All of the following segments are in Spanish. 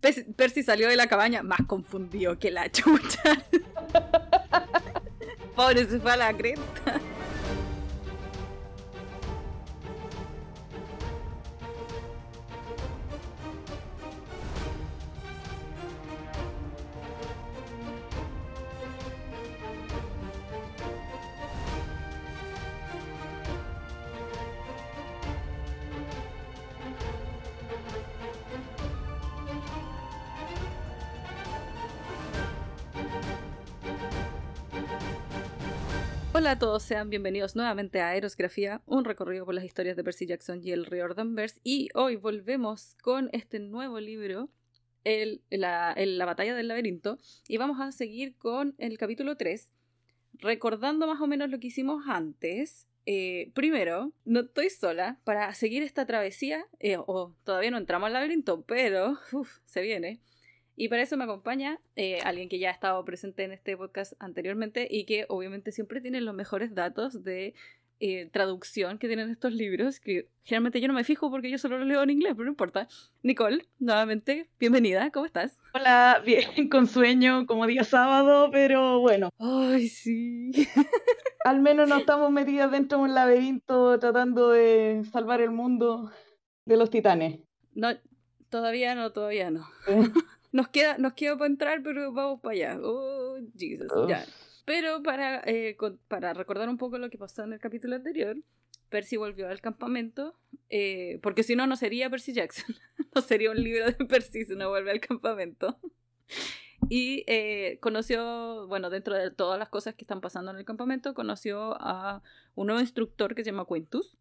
Percy salió de la cabaña más confundido que la chucha. Pobre, se fue a la cresta. Hola a todos, sean bienvenidos nuevamente a Aerosgrafía, un recorrido por las historias de Percy Jackson y el Riordanverse. Y hoy volvemos con este nuevo libro, el, la, la, Batalla del Laberinto, y vamos a seguir con el capítulo 3, recordando más o menos lo que hicimos antes. Eh, primero, no estoy sola para seguir esta travesía, eh, o todavía no entramos al laberinto, pero se viene. Y para eso me acompaña eh, alguien que ya ha estado presente en este podcast anteriormente y que obviamente siempre tiene los mejores datos de eh, traducción que tienen estos libros, que generalmente yo no me fijo porque yo solo los leo en inglés, pero no importa. Nicole, nuevamente, bienvenida, ¿cómo estás? Hola, bien, con sueño, como día sábado, pero bueno. Ay, sí. Al menos no estamos metidas dentro de un laberinto tratando de salvar el mundo de los titanes. No, todavía no, todavía no. Nos queda, nos queda para entrar, pero vamos para allá. Oh, Jesus, ya. Pero para, eh, para recordar un poco lo que pasó en el capítulo anterior, Percy volvió al campamento, eh, porque si no, no sería Percy Jackson. no sería un libro de Percy si no vuelve al campamento. Y eh, conoció, bueno, dentro de todas las cosas que están pasando en el campamento, conoció a un nuevo instructor que se llama Quintus.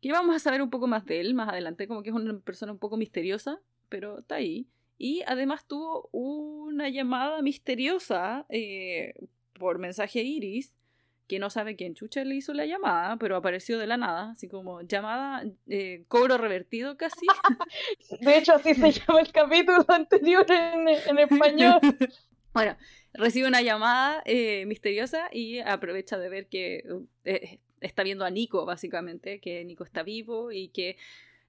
Que vamos a saber un poco más de él más adelante, como que es una persona un poco misteriosa, pero está ahí. Y además tuvo una llamada misteriosa eh, por mensaje Iris, que no sabe quién chucha le hizo la llamada, pero apareció de la nada, así como llamada, eh, cobro revertido casi. De hecho, así se llama el capítulo anterior en, español. bueno, recibe una llamada eh, misteriosa y aprovecha de ver que está viendo a Nico, básicamente, que Nico está vivo y que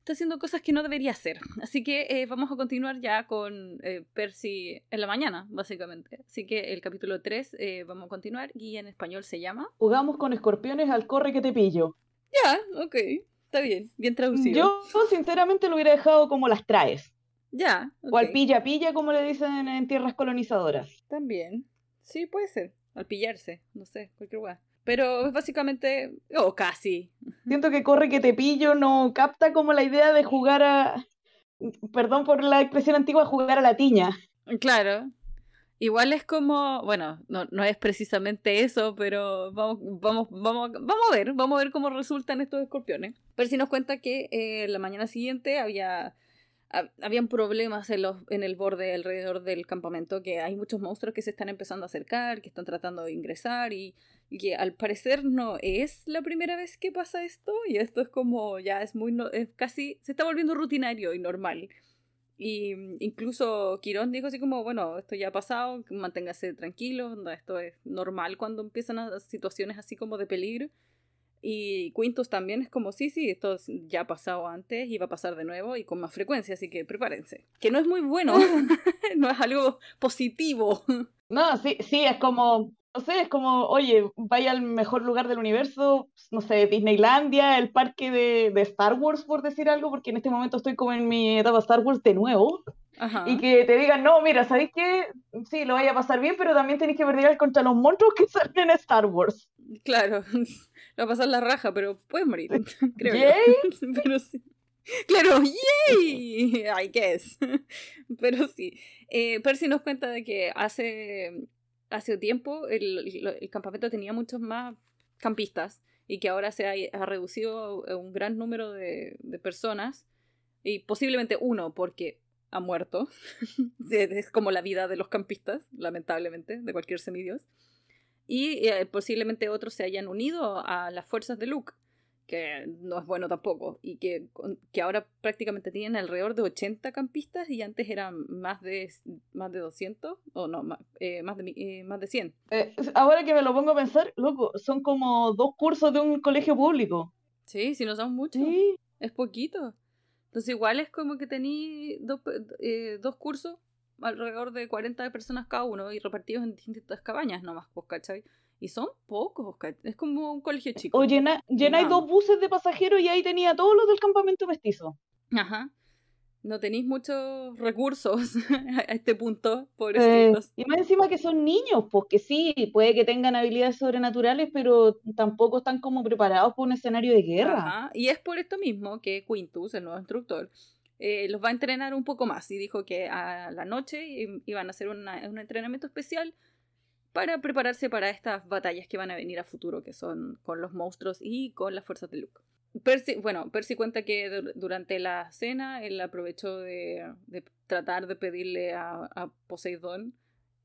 está haciendo cosas que no debería hacer. Así que eh, vamos a continuar ya con eh, Percy en la mañana, básicamente. Así que el capítulo 3 eh, vamos a continuar y en español se llama... Jugamos con escorpiones al corre que te pillo. Ya, ok. Está bien, bien traducido. Yo sinceramente lo hubiera dejado como las traes. Ya. O al pilla pilla, como le dicen en tierras colonizadoras. También. Sí, puede ser. Al pillarse, no sé, cualquier lugar. Pero es básicamente, o casi. Siento que corre que te pillo no capta como la idea de jugar a, perdón por la expresión antigua, jugar a la tiña. Claro. Igual es como, bueno, no, no es precisamente eso, pero vamos, vamos, vamos, vamos a ver, vamos a ver cómo resultan estos escorpiones. Pero si nos cuenta que eh, la mañana siguiente había habían problemas en, los, en el borde alrededor del campamento, que hay muchos monstruos que se están empezando a acercar, que están tratando de ingresar y, que al parecer no es la primera vez que pasa esto y esto es como ya es muy, es casi, se está volviendo rutinario y normal. Y incluso Quirón dijo así como, bueno, esto ya ha pasado, manténgase tranquilo, esto es normal cuando empiezan a, situaciones así como de peligro. Y Quintus también es como, sí, sí, esto ya ha pasado antes y va a pasar de nuevo y con más frecuencia, así que prepárense. Que no es muy bueno, no es algo positivo. No, sí, sí, es como, no sé, es como, oye, vaya al mejor lugar del universo, no sé, Disneylandia, el parque de, de Star Wars, por decir algo, porque en este momento estoy como en mi etapa Star Wars de nuevo. Y que te digan, no, mira, ¿sabéis qué? Sí, lo vaya a pasar bien, pero también tenéis que perder contra los monstruos que salen en Star Wars. Claro, va a pasar la raja, pero puedes morir, creo ¿Yay? Pero sí. Claro, yay, I guess. Pero sí. Eh, Percy nos cuenta de que hace, hace tiempo el, el, campamento tenía muchos más campistas y que ahora se ha, reducido un gran número de, de, personas y posiblemente uno porque ha muerto. es como la vida de los campistas, lamentablemente, de cualquier semidios y eh, posiblemente otros se hayan unido a las fuerzas de Luke, que no es bueno tampoco, y que, que ahora prácticamente tienen alrededor de 80 campistas y antes eran más de, más de 200, o no, más, eh, más, de, eh, más de 100. ahora que me lo pongo a pensar, loco, son como dos cursos de un colegio público. Sí, si no son muchos. Es poquito. Entonces igual es como que tení dos, eh, dos cursos alrededor de 40 personas cada uno y repartidos en distintas cabañas nomás, pues, ¿cachai? Y son pocos. Es como un colegio chico. O llena, llenáis dos buses de pasajeros y ahí tenía todos los del campamento mestizo. Ajá. No tenéis muchos recursos a este punto, Eh, pobrecitos. y más encima que son niños, pues que sí, puede que tengan habilidades sobrenaturales, pero tampoco están como preparados para un escenario de guerra. Ajá. Y es por esto mismo que Quintus, el nuevo instructor, eh, los va a entrenar un poco más. Y dijo que a la noche i- iban a hacer una- un entrenamiento especial para prepararse para estas batallas que van a venir a futuro, que son con los monstruos y con las fuerzas de Luke. Percy, bueno, Percy cuenta que dur- durante la cena él aprovechó de, de tratar de pedirle a, a Poseidón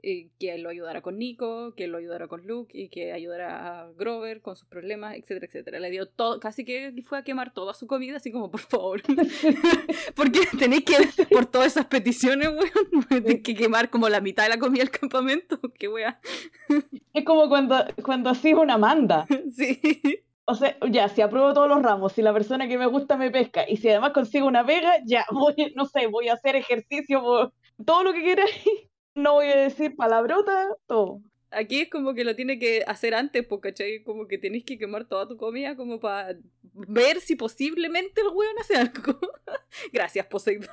eh, que lo ayudara con Nico, que lo ayudara con Luke y que ayudara a Grover con sus problemas, etcétera, etcétera. Le dio todo, casi que fue a quemar toda su comida, así como por favor. Porque tenéis que, por todas esas peticiones, weón, tenéis que quemar como la mitad de la comida del campamento. Qué wea. Es como cuando, cuando hacía una manda. Sí. O sea, ya, si apruebo todos los ramos, si la persona que me gusta me pesca, y si además consigo una pega, ya, voy, no sé, voy a hacer ejercicio, por todo lo que quieras, no voy a decir palabrota, todo. Aquí es como que lo tiene que hacer antes, porque ¿cachai? Como que tenéis que quemar toda tu comida como para ver si posiblemente el weón hace algo. Gracias, Poseidón.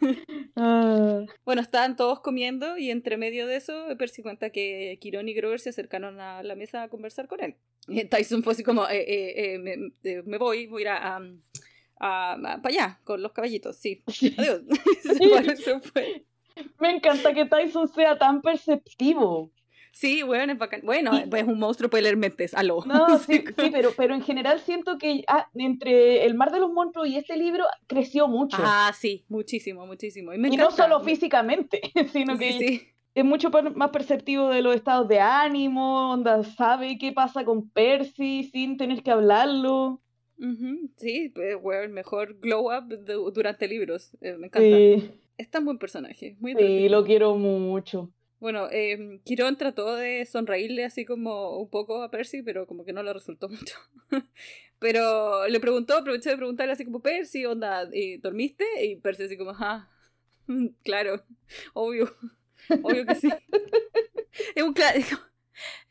Ah, Bueno, estaban todos comiendo y entre medio de eso Percy cuenta que Quirón y Grover se acercaron a la mesa a conversar con él. Tyson fue así como, eh, eh, eh, me, me voy, voy a ir a, para allá con los caballitos, sí. Adiós. se, se fue. Me encanta que Tyson sea tan perceptivo. Sí, bueno, es bacán. Bueno, Y- pues es un monstruo, puede leer mentes, aló. No, Sí, sí, pero, pero en general siento que ah, entre El Mar de los Monstruos y este libro creció mucho. Ah, sí, muchísimo, muchísimo. Y, me y no solo físicamente, sino que sí. es mucho más perceptivo de los estados de ánimo, onda, sabe qué pasa con Percy sin tener que hablarlo. Ujú, Sí, pues, bueno, mejor glow up de- durante libros. eh, me encanta. Sí, Es tan buen personaje, muy sí, lo quiero mucho. Bueno, eh, Quirón trató de sonreírle así como un poco a Percy, pero como que no le resultó mucho. pero le preguntó, aprovechó de preguntarle así como, Percy, onda, ¿y ¿dormiste? Y Percy así como, ah, claro, obvio, obvio que sí. es un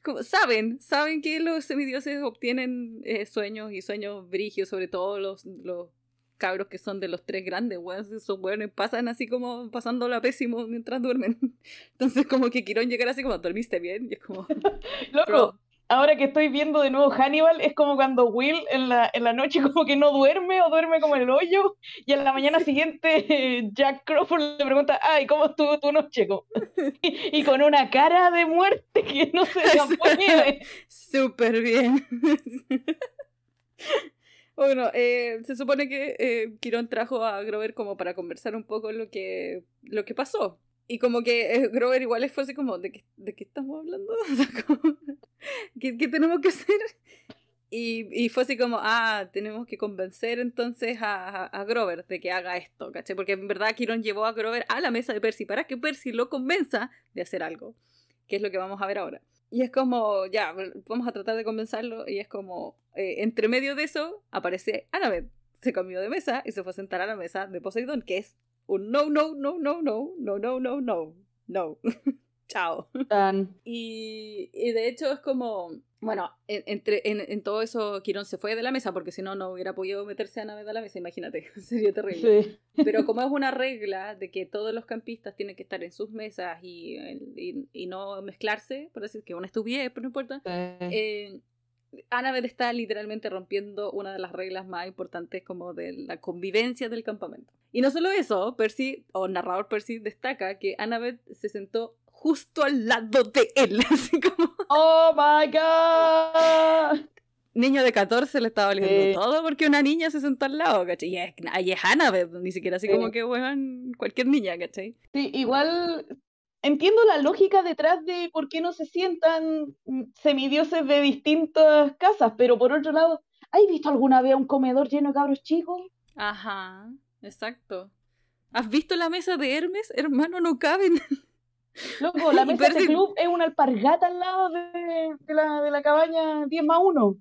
como, saben, saben que los semidioses obtienen eh, sueños y sueños brígidos, sobre todo los, los cabros que son de los tres grandes, weón. Esos weones pasan así como pasándola pésimo mientras duermen. Entonces, como que Quirón llegar así como, ¿dormiste bien? Y es como, Loco, Bro. ahora que estoy viendo de nuevo Hannibal, es como cuando Will en la, en la noche como que no duerme o duerme como en el hoyo, y en la mañana siguiente Jack Crawford le pregunta, ay, ¿cómo estuvo tu noche? Y, y con una cara de muerte que no se la puede. súper bien. Bueno, eh, se supone que eh, Quirón trajo a Grover como para conversar un poco lo que, lo que pasó. Y como que eh, Grover igual fue así como, ¿de qué, de qué estamos hablando? O sea, ¿qué, qué tenemos que hacer? Y, y fue así como, ah, tenemos que convencer entonces a, a, a Grover de que haga esto, ¿cachai? Porque en verdad Quirón llevó a Grover a la mesa de Percy para que Percy lo convenza de hacer algo, que es lo que vamos a ver ahora. Y es como, ya, vamos a tratar de convencerlo. Y es como, eh, entre medio de eso, aparece Annabeth. Se cambió de mesa y se fue a sentar a la mesa de Poseidón, que es un no, no, no, no, no, no, no, no, no, no. Chao. Y, y de hecho es como, bueno, en, entre, en, en todo eso Quirón se fue de la mesa porque si no, no hubiera podido meterse a Annabeth a la mesa, imagínate, sería terrible. sí. Pero como es una regla de que todos los campistas tienen que estar en sus mesas y, y, y no mezclarse, por decir que una estupidez, pero no importa, eh, Annabeth está literalmente rompiendo una de las reglas más importantes como de la convivencia del campamento. Y no solo eso, Percy, o narrador Percy, destaca que Annabeth se sentó justo al lado de él, así como Oh my god. niño de 14 le estaba valiendo Sí. todo porque una niña se sentó al lado, ¿cachai? Y es, y es Annabeth, ni siquiera así Sí. como que, weón, cualquier niña, ¿cachai? Sí, igual entiendo la lógica detrás de por qué no se sientan semidioses de distintas casas, pero por otro lado, ¿has visto alguna vez un comedor lleno de cabros chicos? Ajá, exacto. ¿Has visto la mesa de Hermes? Hermano, no caben. Loco, la mesa de club es una alpargata al lado de, de la, de la cabaña 10 más 1.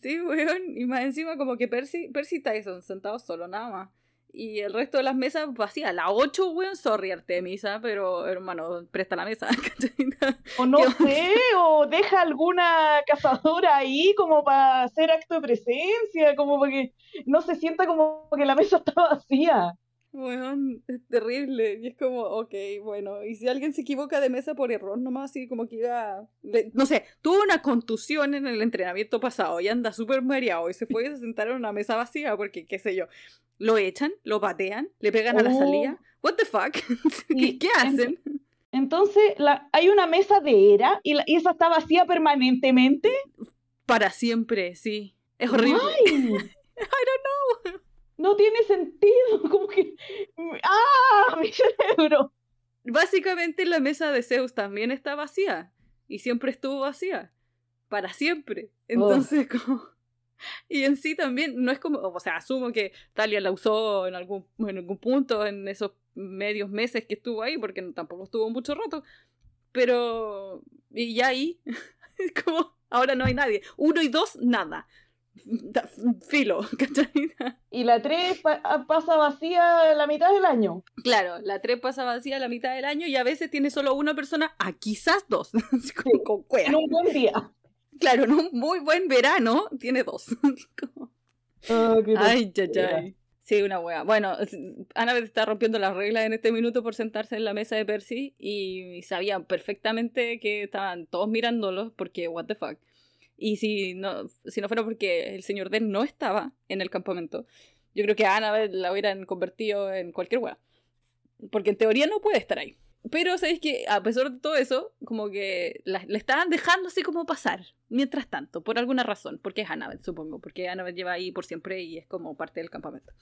Sí, weón. Y más encima como que Percy, Percy y Tyson sentados solo, nada más. y el resto de las mesas vacías. La 8, weón, sorry Artemisa, pero hermano, presta la mesa. o no sé, o deja alguna cazadora ahí como para hacer acto de presencia, como para que no se sienta como que la mesa está vacía. Bueno, es terrible. Y es como, ok, bueno. Y si alguien se equivoca de mesa por error, nomás así como que iba. no sé, tuvo una contusión en el entrenamiento pasado y anda súper mareado y se fue a sentar en una mesa vacía porque, qué sé yo, lo echan, lo patean, le pegan a la salida. Oh. ¿What the fuck? ¿Qué, hacen? Entonces, la, hay una mesa de era y, y, esa está vacía permanentemente. Para siempre, sí. Es horrible. I don't know no tiene sentido, como que... ¡Ah! Mi cerebro. Básicamente la mesa de Zeus también está vacía. Y siempre estuvo vacía. Para siempre. Entonces, como... Y en sí también no es como, o sea, asumo que Talia la usó en algún, en algún punto en esos medios meses que estuvo ahí, porque tampoco estuvo mucho rato. Pero, y ya ahí, como, ahora no hay nadie. Uno y dos, nada filo, ¿cachai? Y la 3 pasa vacía la mitad del año. Claro, la 3 pasa vacía la mitad del año y a veces tiene solo una persona, a quizás dos, con, En un buen día. Claro, en un muy buen verano tiene dos. Ah, ay, ay. Sí, una wea. Bueno, Annabeth está rompiendo las reglas en este minuto por sentarse en la mesa de Percy y sabían perfectamente que estaban todos mirándolos porque, what the fuck. Y si no, si no fuera porque el señor Den no estaba en el campamento, yo creo que a Annabeth la hubieran convertido en cualquier weá. Porque en teoría no puede estar ahí. Pero sabéis que a pesar de todo eso, como que le estaban dejando así como pasar, mientras tanto, por alguna razón. Porque es Annabeth, supongo. Porque Annabeth lleva ahí por siempre y es como parte del campamento.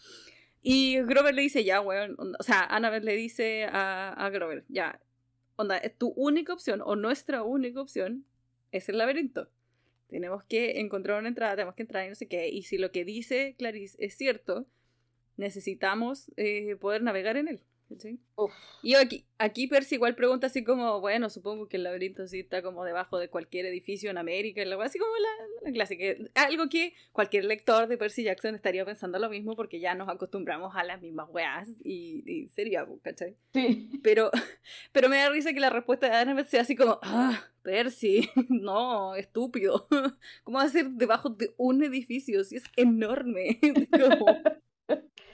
Y Grover le dice, ya, weón. O sea, Annabeth le dice a, a Grover, ya, onda, tu única opción o nuestra única opción es el laberinto tenemos que encontrar una entrada, tenemos que entrar y no sé qué. Y si lo que dice Clarice es cierto, necesitamos eh, poder navegar en él. Y aquí, aquí Percy igual pregunta así como, bueno, supongo que el laberinto sí está como debajo de cualquier edificio en América, así como la, la clásica. Algo que cualquier lector de Percy Jackson estaría pensando lo mismo porque ya nos acostumbramos a las mismas weas y, sería, ¿cachai? Sí. Pero, pero me da risa que la respuesta de Annabeth sea así como, ah, Percy, no, estúpido. ¿Cómo va a ser debajo de un edificio si es enorme? como...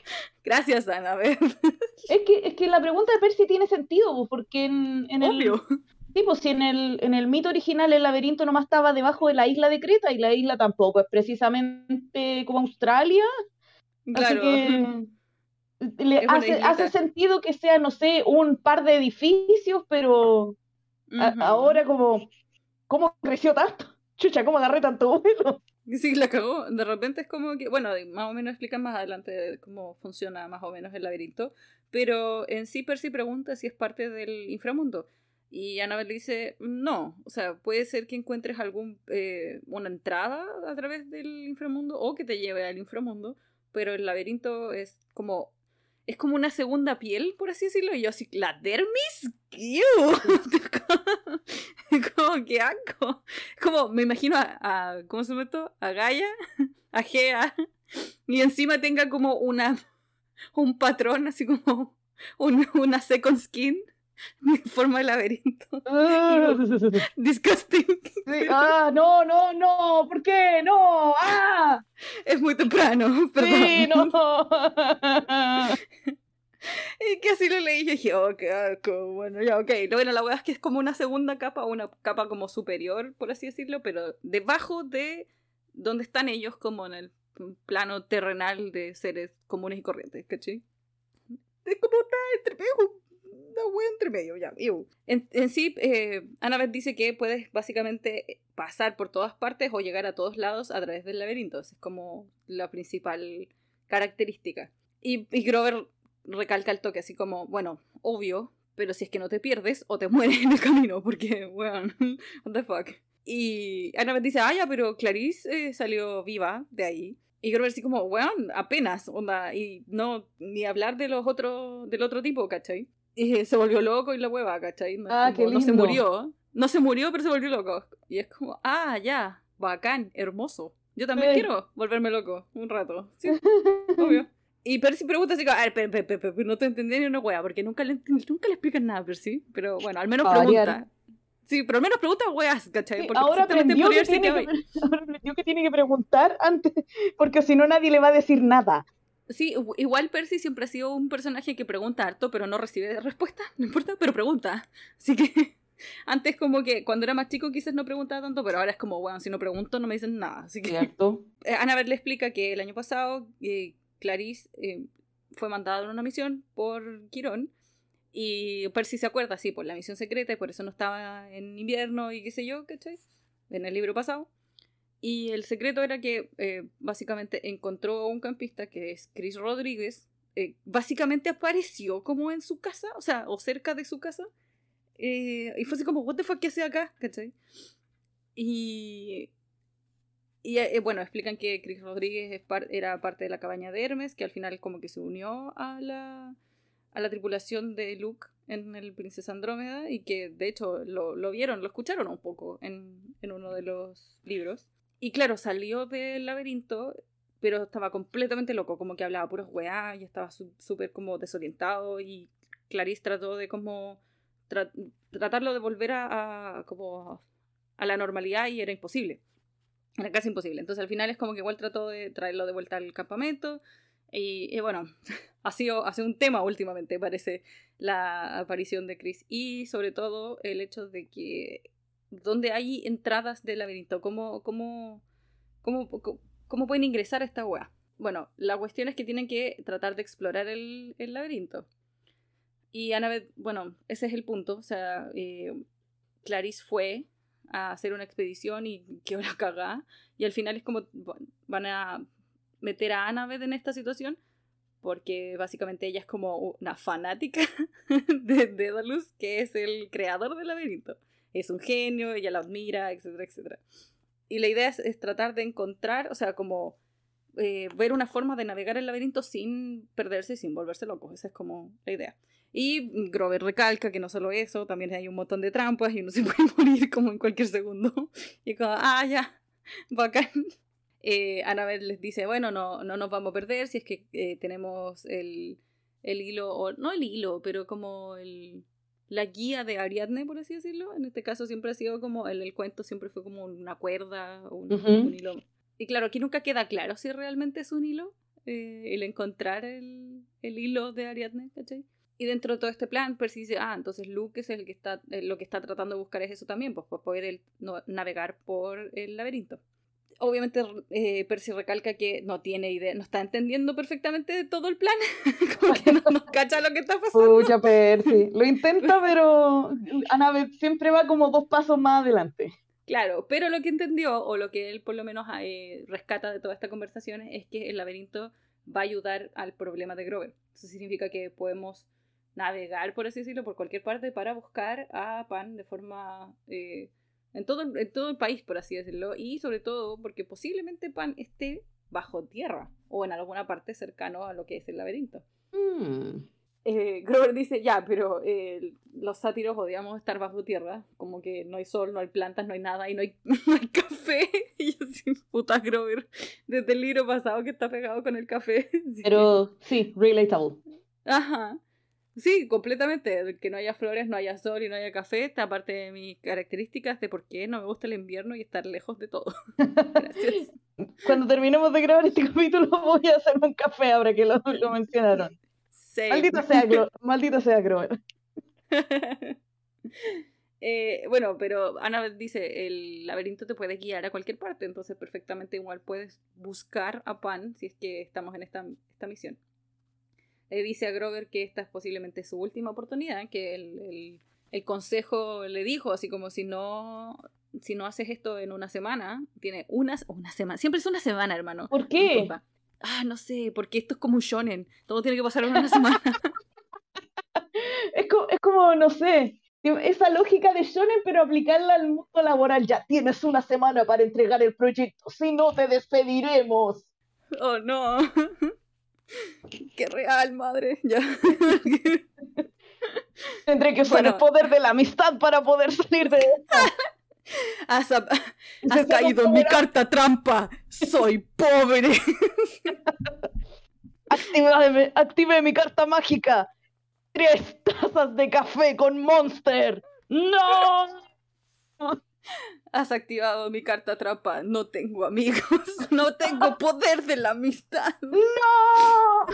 Gracias, Ana. Es que, es que la pregunta de Percy tiene sentido, porque en, en el. Sí, pues si en el, en el mito original el laberinto nomás estaba debajo de la isla de Creta y la isla tampoco es precisamente como Australia. Claro. Así que le hace, hace, sentido que sea, no sé, un par de edificios, pero ahora como, ¿cómo creció tanto? Chucha, ¿cómo agarré tanto vuelo? Sí, la cagó. De repente es como que, bueno, más o menos explican más adelante cómo funciona más o menos el laberinto, pero en sí Percy pregunta si es parte del inframundo. Y Annabelle dice, no, o sea, puede ser que encuentres algún, eh, una entrada a través del inframundo o que te lleve al inframundo, pero el laberinto es como es como una segunda piel, por así decirlo. Y yo así, ¿la dermis? como que hago. Como me imagino a, ¿cómo se llama A Gaia, a Gea, y encima tenga como una, un patrón, así como una second skin. En forma de laberinto. Ah. Disgusting. Ah, no, no, no, ¿por qué? No, ah. Es muy temprano, perdón. Sí, no. que así lo leí y dije, oh, qué asco. Bueno, ya, ok. Bueno, la verdad es que es como una segunda capa, una capa como superior, por así decirlo, pero debajo de donde están ellos, como en el plano terrenal de seres comunes y corrientes, ¿cachai? Es como está entre entre medio, ya. En, en, sí, eh, Annabeth dice que puedes básicamente pasar por todas partes o llegar a todos lados a través del laberinto. es como la principal característica. Y, y Grover recalca el toque, así como, bueno, obvio, pero si es que no te pierdes o te mueres en el camino, porque, bueno, what the fuck. Y Annabeth dice, ah, ya, pero Clarice eh, salió viva de ahí. Y Grover así como, bueno, apenas, onda, y no, ni hablar de los otros, del otro tipo, ¿cachai? Y se volvió loco y la hueva, ¿cachai? No, ah, qué no se murió. No se murió, pero se volvió loco. Y es como, ah, ya, bacán, hermoso. Yo también quiero volverme loco un rato. Sí, obvio. Y Percy pregunta así, a ver, no te entendí ni una wea, porque nunca le, nunca le explican nada a Percy. Pero bueno, al menos pregunta. Sí, pero al menos pregunta weas, ¿cachai? Porque ahora, aprendió que, tiene que, ahora aprendió que tiene que preguntar antes, porque si no nadie le va a decir nada. Sí, igual Percy siempre ha sido un personaje que pregunta harto, pero no recibe respuesta, no importa, pero pregunta. Así que antes como que cuando era más chico quizás no preguntaba tanto, pero ahora es como, bueno, si no pregunto no me dicen nada. Así que Cierto. Annabeth le explica que el año pasado eh, Clarice eh, fue mandada en una misión por Quirón y Percy se acuerda, sí, por la misión secreta y por eso no estaba en invierno y qué sé yo, ¿cachai? En el libro pasado. Y el secreto era que eh, básicamente encontró a un campista que es Chris Rodríguez. Eh, básicamente apareció como en su casa, o sea, o cerca de su casa. Eh, y fue así como, ¿What the fuck qué hace acá? ¿cachai? Y. Y bueno, explican que Chris Rodríguez era parte de la cabaña de Hermes, que al final como que se unió a la a la tripulación de Luke en el Princesa Andrómeda y que de hecho lo, vieron, lo escucharon un poco en, uno de los libros. Y claro, salió del laberinto, pero estaba completamente loco, como que hablaba puras weá y estaba súper como desorientado y Clarice trató de como tratarlo de volver a, como a la normalidad y era imposible. Era casi imposible. Entonces al final es como que igual trató de traerlo de vuelta al campamento y, bueno, ha sido, ha sido un tema últimamente, parece, la aparición de Chris. Y sobre todo el hecho de que donde hay entradas del laberinto, ¿cómo, cómo, cómo, cómo pueden ingresar a esta wea? Bueno, la cuestión es que tienen que tratar de explorar el, el laberinto. Y Annabeth, bueno, ese es el punto. O sea, eh, Clarice fue a hacer una expedición y quedó la cagada. Y al final es como van a meter a Annabeth en esta situación porque básicamente ella es como una fanática de Daedalus, que es el creador del laberinto. Es un genio, ella la admira, etcétera, etcétera. Y la idea es, tratar de encontrar, o sea, como eh, ver una forma de navegar el laberinto sin perderse, sin volverse loco. Esa es como la idea. Y Grover recalca que no solo eso, también hay un montón de trampas y uno se puede morir como en cualquier segundo. Y como, ah, ya, bacán eh, Annabeth les dice, bueno, no, no nos vamos a perder si es que eh, tenemos el, el, hilo, o no el hilo, pero como el, la guía de Ariadne, por así decirlo. En este caso siempre ha sido como, el, el cuento siempre fue como una cuerda, o un, hilo. Y claro, aquí nunca queda claro si realmente es un hilo, eh, el encontrar el, el, hilo de Ariadne, ¿cachai? Y dentro de todo este plan, Percy dice, ah, entonces Luke es el que está, eh, lo que está tratando de buscar es eso también, pues para poder navegar por el laberinto obviamente eh, Percy recalca que no tiene idea, no está entendiendo perfectamente todo el plan, como que no, nos cacha lo que está pasando. Pucha Percy, lo intenta, pero Annabeth siempre va como dos pasos más adelante. Claro, pero lo que entendió, o lo que él por lo menos eh, rescata de toda esta conversación, es que el laberinto va a ayudar al problema de Grover. Eso significa que podemos navegar, por así decirlo, por cualquier parte para buscar a Pan de forma... Eh, en todo, en todo el país, por así decirlo, y sobre todo porque posiblemente Pan esté bajo tierra o en alguna parte cercano a lo que es el laberinto. Mm. Eh, Grover dice, ya, pero eh, los sátiros odiamos estar bajo tierra, como que no hay sol, no hay plantas, no hay nada y no hay, no hay café. Y yo así, puta Grover, desde el libro pasado que está pegado con el café. Pero sí, relatable. Ajá. Sí, completamente. Que no haya flores, no haya sol y no haya café. Esta parte de mis características de por qué no me gusta el invierno y estar lejos de todo. Gracias. Cuando terminemos de grabar este capítulo voy a hacer un café ahora que lo, mencionaron. Maldito sea, maldito sea Grover. Eh, bueno, pero Ana dice, el laberinto te puede guiar a cualquier parte, entonces perfectamente igual puedes buscar a Pan si es que estamos en esta, esta misión le dice a Grover que esta es posiblemente su última oportunidad, que el, consejo le dijo, así como si no, si no haces esto en una semana, tiene unas, una semana, siempre es una semana, hermano. ¿Por qué? ah, no sé, porque esto es como un shonen, todo tiene que pasar en una semana. es, como, es como, no sé, esa lógica de shonen, pero aplicarla al mundo laboral. Ya tienes una semana para entregar el proyecto, si no te despediremos. Oh, no. Qué real, madre. Ya. Tendré que usar el poder de la amistad para poder salir de esto. Has, caído en mi carta trampa. Soy pobre. Active, active mi carta mágica. Tres tazas de café con Monster. ¡No! Has activado mi carta trampa. No tengo amigos. No tengo poder de la amistad. ¡No!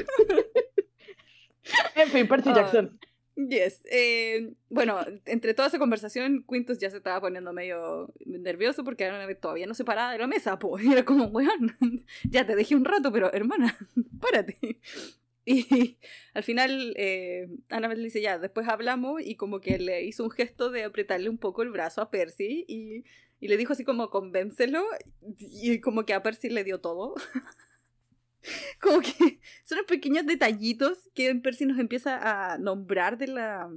en fin, Percy Ah. Jackson. Yes. eh, bueno, entre toda esa conversación, Quintus ya se estaba poniendo medio nervioso porque Annabeth todavía no se paraba de la mesa, pues. Y era como, weón, ya te dejé un rato, pero hermana, párate. Y al final, eh, Annabeth le dice, ya, después hablamos y como que le hizo un gesto de apretarle un poco el brazo a Percy y, y le dijo así como, convéncelo. Y como que a Percy le dio todo. como que son los pequeños detallitos que Percy nos empieza a nombrar de la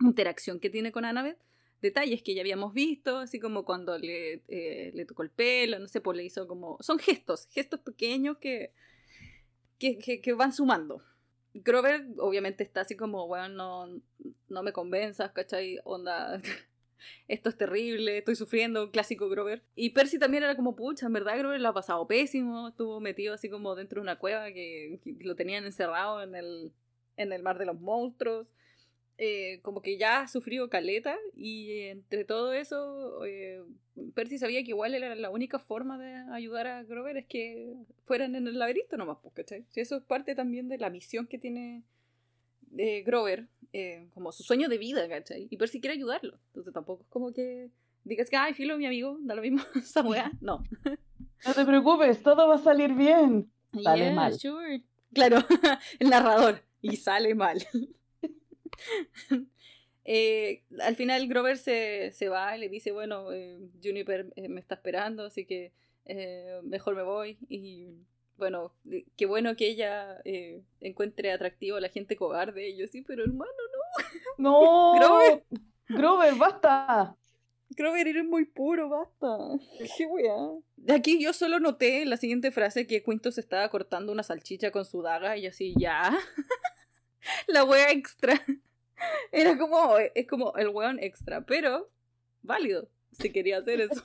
interacción que tiene con Annabeth. Detalles que ya habíamos visto, así como cuando le, eh, le tocó el pelo, no sé, pues le hizo como... Son gestos, gestos pequeños que, que, que, que van sumando. Grover obviamente está así como, bueno, no, no me convenzas, ¿cachai? Onda, esto es terrible, estoy sufriendo, clásico Grover. Y Percy también era como, pucha, en verdad Grover lo ha pasado pésimo, estuvo metido así como dentro de una cueva que, que lo tenían encerrado en el, en el mar de los monstruos. Eh, como que ya ha sufrido caleta y entre todo eso eh, Percy sabía que igual era la única forma de ayudar a Grover es que fueran en el laberinto nomás, pues, ¿cachai? Si eso es parte también de la misión que tiene eh, Grover, eh, como su sueño de vida, ¿cachai? Y Percy quiere ayudarlo, entonces tampoco es como que digas que, ay, filo, mi amigo, da lo mismo esa weá, no. No te preocupes, todo va a salir bien. Sale Yeah, mal. sure. Claro, el narrador. Y sale mal. Eh, al final Grover se, se va y le dice, bueno, eh, Juniper me está esperando, así que mejor me voy. Y bueno, eh, qué bueno que ella eh, encuentre atractivo a la gente cobarde. Y yo sí, pero hermano, No. Grover. Grover, basta. Grover, eres muy puro, basta. Qué weá. De aquí yo solo noté en la siguiente frase que Quintus estaba cortando una salchicha con su daga y así, ya. la wea extra. Era como, es como el weón extra, pero válido si quería hacer eso.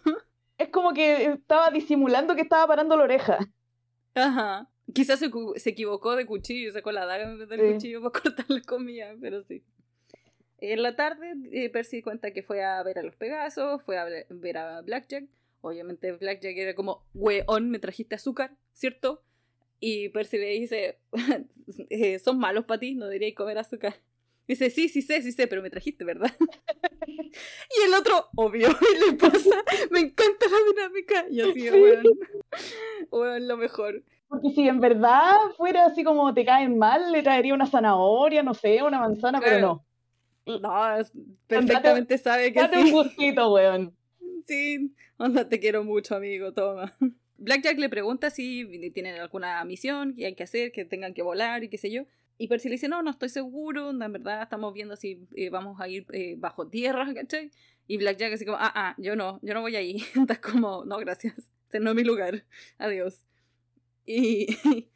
Es como que estaba disimulando que estaba parando la oreja. Ajá. Quizás se, se equivocó de cuchillo, sacó la daga en vez del Sí. cuchillo para cortar la comida, pero sí. En la tarde, eh, Percy cuenta que fue a ver a los Pegasos, fue a ver- ver a Blackjack. Obviamente Blackjack era como, weón, me trajiste azúcar, ¿cierto? Y Percy le dice, eh, son malos para ti, no deberíais comer azúcar. Dice, sí, sí sé, sí sé, pero me trajiste, ¿verdad? y el otro, obvio, y le pasa, me encanta la dinámica. Y así, Sí. weón, weón, lo mejor. Porque si en verdad fuera así como te caen mal, le traería una zanahoria, no sé, una manzana, pero no. No, perfectamente sabe que Date un sí. gustito, weón. Sí, onda, te quiero mucho, amigo, toma. Blackjack le pregunta si tienen alguna misión que hay que hacer, que tengan que volar y qué sé yo. Y Percy le dice, no, no estoy seguro, en verdad estamos viendo si eh, vamos a ir eh, bajo tierra, ¿cachai? Y Blackjack así como, ah, ah, yo no, yo no voy ahí. Estás como, no, gracias, este no es mi lugar, adiós.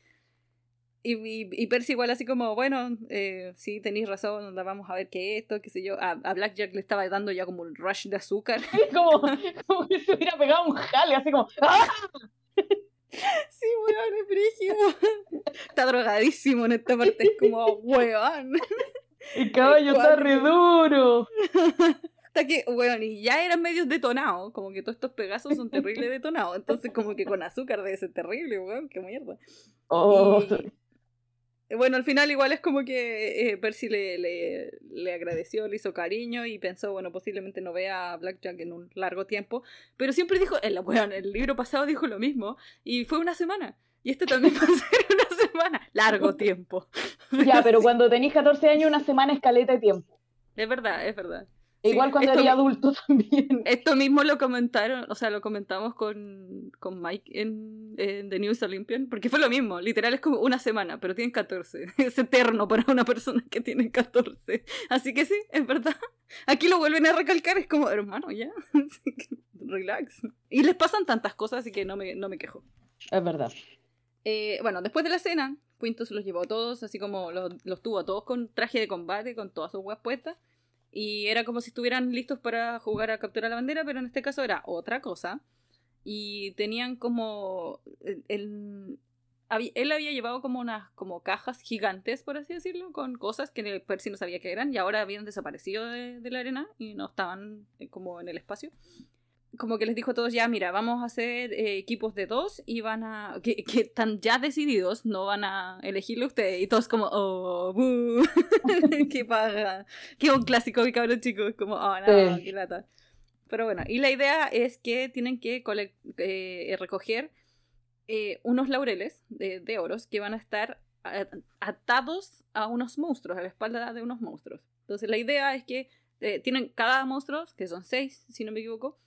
Y, y, Percy igual así como, bueno, eh, sí, tenéis razón, vamos a ver qué es esto, qué sé yo. A, a Blackjack le estaba dando ya como un rush de azúcar. Como, como se hubiera pegado un jale, así como, ¡ah! Sí, weón, es brígido. Está drogadísimo en esta parte, es como, weón. El caballo está re duro. Hasta que, weón, y ya eran medio detonados, como que todos estos pegazos son terribles detonados, entonces como que con azúcar debe ser terrible, weón, qué mierda. Oh, Y, bueno, al final igual es como que eh, Percy le, le, le agradeció, le hizo cariño y pensó, bueno, posiblemente no vea a Blackjack en un largo tiempo, pero siempre dijo, el, weón, el libro pasado dijo lo mismo y fue una semana. Y este también va a ser una semana. Largo tiempo. ya, pero cuando tenéis 14 años, una semana es caleta de tiempo. Es verdad, es verdad. Sí, Igual cuando esto eres mi- adulto también. Esto mismo lo comentaron, o sea, lo comentamos con, con Mike en, en The News Olympian, porque fue lo mismo, literal es como una semana, pero tienen 14. Es eterno para una persona que tiene 14. Así que sí, es verdad. Aquí lo vuelven a recalcar, es como, hermano, ya, relax. Y les pasan tantas cosas, así que no me, no me quejo. Es verdad. Eh, bueno, después de la cena, Quintus los llevó a todos, así como los, los tuvo a todos con traje de combate, con todas sus huevas puestas. Y era como si estuvieran listos para jugar a capturar la bandera, pero en este caso era otra cosa. Y tenían como. Él había llevado como unas como cajas gigantes, por así decirlo, con cosas que Percy no sabía que eran y ahora habían desaparecido de, la arena y no estaban eh, como en el espacio. Como que les dijo a todos, ya, mira, vamos a hacer eh, equipos de dos y van a... Que, están ya decididos, no van a elegirle ustedes. Y todos como, oh, qué paga. Qué un clásico de cabrón chicos, como, oh, no, qué lata. Pero bueno, y la idea es que tienen que eh, recoger eh, unos laureles de, oros que van a estar atados a unos monstruos, a la espalda de unos monstruos. Entonces la idea es que eh, tienen cada monstruo, que son seis, si no me equivoco,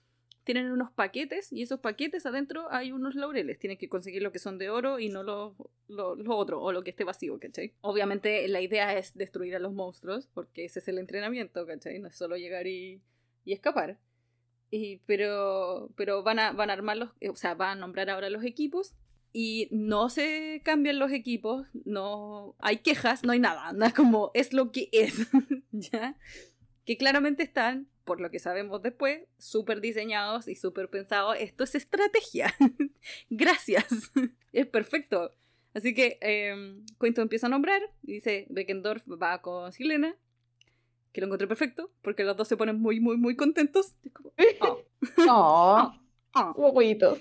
tienen unos paquetes y esos paquetes adentro hay unos laureles. Tienen que conseguir lo que son de oro y no lo, lo, otro, o lo que esté vacío, ¿cachai? Obviamente la idea es destruir a los monstruos, porque ese es el entrenamiento, ¿cachai? No es solo llegar y, y escapar. Y, pero pero van, a, van a armar los, o sea, van a nombrar ahora los equipos y no se cambian los equipos, no hay quejas, no hay nada, nada como es lo que es, ¿ya? Que claramente están, por lo que sabemos después, súper diseñados y súper pensados. Esto es estrategia. Gracias. es perfecto. Así que eh, empieza a nombrar y dice, Beckendorf va con Silena que lo encontré perfecto, porque los dos se ponen muy, muy, muy contentos. oh. oh. oh.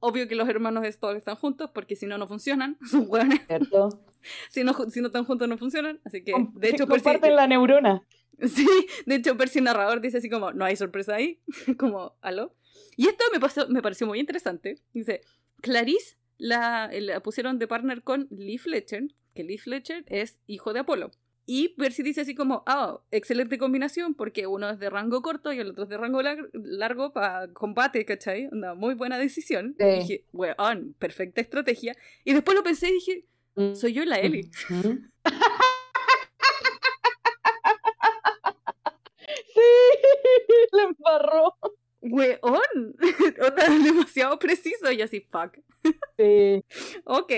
Obvio que los hermanos todos están juntos, porque si no, no funcionan. Son hueones. Cierto. si, no, si no están juntos, no funcionan. Así que, de hecho, comparten la neurona. Sí, de hecho, Percy narrador dice así como, no hay sorpresa ahí. como, ¿aló? Y esto me, pasó, me pareció muy interesante. Dice, Clarice la, la pusieron de partner con Lee Fletcher, que Lee Fletcher es hijo de Apolo. Y Percy dice así como, ah, excelente combinación, porque uno es de rango corto y el otro es de rango largo para combate, ¿cachai? Una muy buena decisión. Y dije, weón, perfecta estrategia. Y después lo pensé y dije, soy yo la Ellie. sí, le embarró. Weón, demasiado preciso y así, fuck. Sí. ok,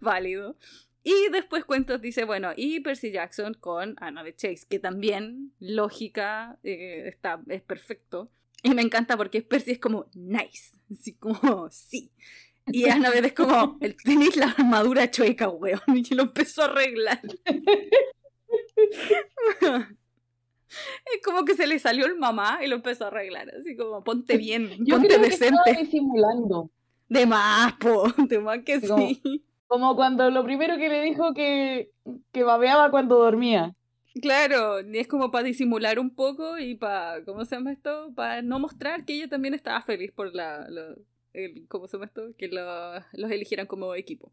válido. Y después Cuentos dice, bueno, y Percy Jackson con de Chase, que también, lógica, eh, está, es perfecto. Y me encanta porque Percy es como, nice, así como, sí. Y Annabeth es como, tenéis la armadura chueca, weón, y lo empezó a arreglar. es como que se le salió el mamá y lo empezó a arreglar, así como, ponte bien, ponte decente. disimulando. De más, po, de más que sí. Como cuando lo primero que le dijo que, que babeaba cuando dormía. Claro, es como para disimular un poco y para, ¿cómo se llama esto? Para no mostrar que ella también estaba feliz por la, el, ¿cómo se llama esto? Que los eligieran como equipo.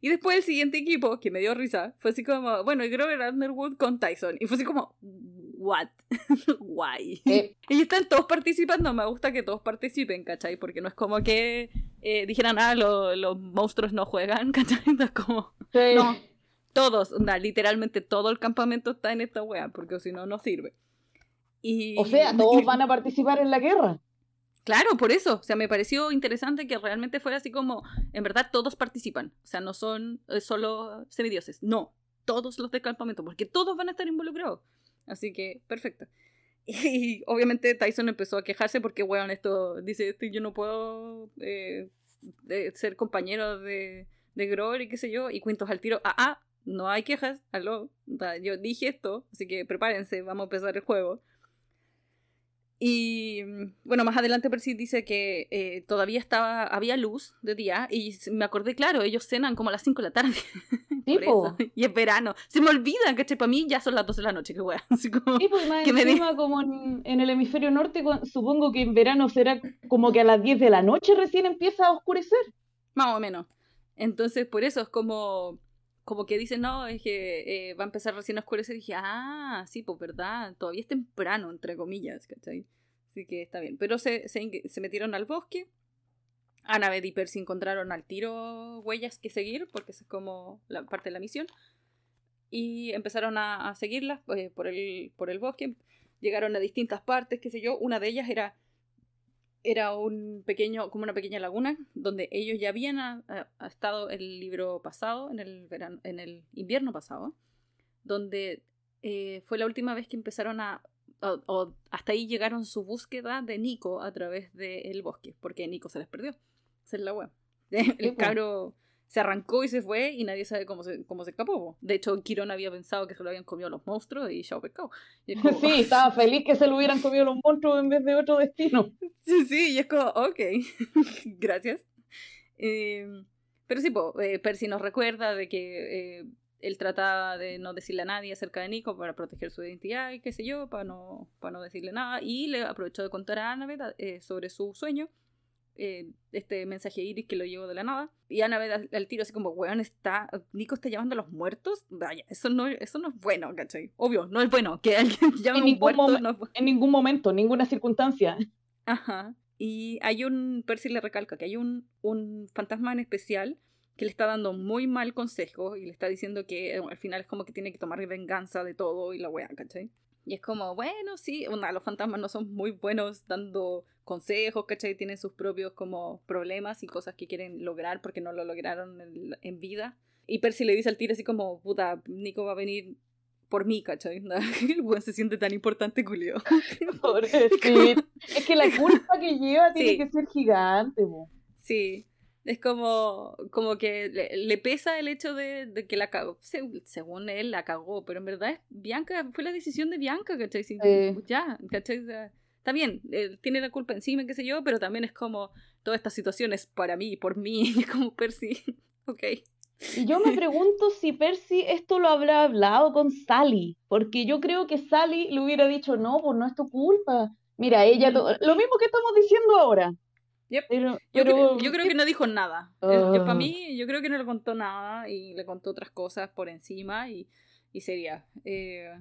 Y después el siguiente equipo, que me dio risa, fue así como, bueno, y Grover Underwood con Tyson. Y fue así como, what? Why? Y están todos participando, me gusta que todos participen, ¿cachai? Porque no es como que eh, dijeran, ah, los monstruos no juegan, ¿cachai? Es como, no, todos, literalmente todo el campamento está en esta wea, porque si no, no sirve. Y, o sea, todos van a participar en la guerra. Claro, por eso. O sea, me pareció interesante que realmente fuera así como, en verdad, todos participan. O sea, no son eh, solo semidioses. No, todos los del campamento, porque todos van a estar involucrados. Así que, perfecto. Y obviamente Tyson empezó a quejarse porque, bueno, esto dice, esto yo no puedo eh, ser compañero de, de Grover y qué sé yo. Y Quintos al tiro, ah, ah, no hay quejas, aló. Yo dije esto, así que prepárense, vamos a empezar el juego. Y mm, bueno, más adelante Percy dice que eh, todavía estaba, había luz de día y me acordé, claro, ellos cenan como a las 5 de la tarde. y es verano. Se me olvida, ¿cachai? Para mí ya son las 12 de la noche, qué wea. Así como, sí, pues más que encima, como en, en, el hemisferio norte, supongo que en verano será como que a las 10 de la noche recién empieza a oscurecer. Más o menos. Entonces, por eso es como como que dicen, no, es que eh, va a empezar recién a oscurecer. Y dije, ah, sí, pues verdad, todavía es temprano, entre comillas, ¿cachai? Así que está bien. Pero se, se, metieron al bosque. Annabeth y Percy encontraron al tiro huellas que seguir, porque es como la parte de la misión. Y empezaron a, a seguirlas pues, por, el, por el bosque. Llegaron a distintas partes, qué sé yo. Una de ellas era era un pequeño, como una pequeña laguna, donde ellos ya habían estado el libro pasado, en el, verano, en el invierno pasado, donde eh, fue la última vez que empezaron a, o, hasta ahí llegaron su búsqueda de Nico a través del bosque, porque Nico se les perdió. Esa es la web. El cabro se arrancó y se fue y nadie sabe cómo se, cómo se escapó. De hecho, Quirón había pensado que se lo habían comido los monstruos y ya pescado. sí, estaba feliz que se lo hubieran comido los monstruos en vez de otro destino. Sí, sí, y es como, ok, gracias. Em, pero sí, eh, Percy nos recuerda de que eh, él trataba de no decirle a nadie acerca de Nico para proteger su identidad y qué sé yo, para no, para no decirle nada. Y le aprovechó de contar a Annabeth eh, sobre su sueño, eh, este mensaje iris que lo llevó de la nada. Y Annabeth al, tiro así como, weón, está, Nico está llamando a los muertos. Vaya, eso no, eso no es bueno, ¿cachai? Obvio, no es bueno que alguien llame a un muerto. En ningún momento, en ninguna circunstancia. Ajá. Y hay un, Percy le recalca que hay un, un fantasma en especial que le está dando muy mal consejo y le está diciendo que eh, al final es como que tiene que tomar venganza de todo y la weá, ¿cachai? Y es como, bueno, sí, una, los fantasmas no son muy buenos dando consejos, ¿cachai? Tienen sus propios como problemas y cosas que quieren lograr porque no lo lograron en, vida. Y Percy le dice al tiro así como, puta, Nico va a venir por mí, ¿cachai? El buen se siente tan importante, Julio. es que la culpa que lleva tiene que ser gigante, bo. Sí, es como, como que le, pesa el hecho de, que la cagó. según él, la cagó, pero en verdad es Bianca, fue la decisión de Bianca, ¿cachai? Ya, ¿cachai? Está bien, él tiene la culpa encima, qué sé yo, pero también es como toda esta situación es para mí, por mí, como Percy. ok. Y yo me pregunto si Percy esto lo habrá hablado con Sally, porque yo creo que Sally le hubiera dicho, no, pues no es tu culpa. Mira, ella, mm. lo mismo que estamos diciendo ahora yo, creo, que no dijo nada. para ah. mí, yo creo que no le contó nada y le contó otras cosas por encima y, y sería. Eh,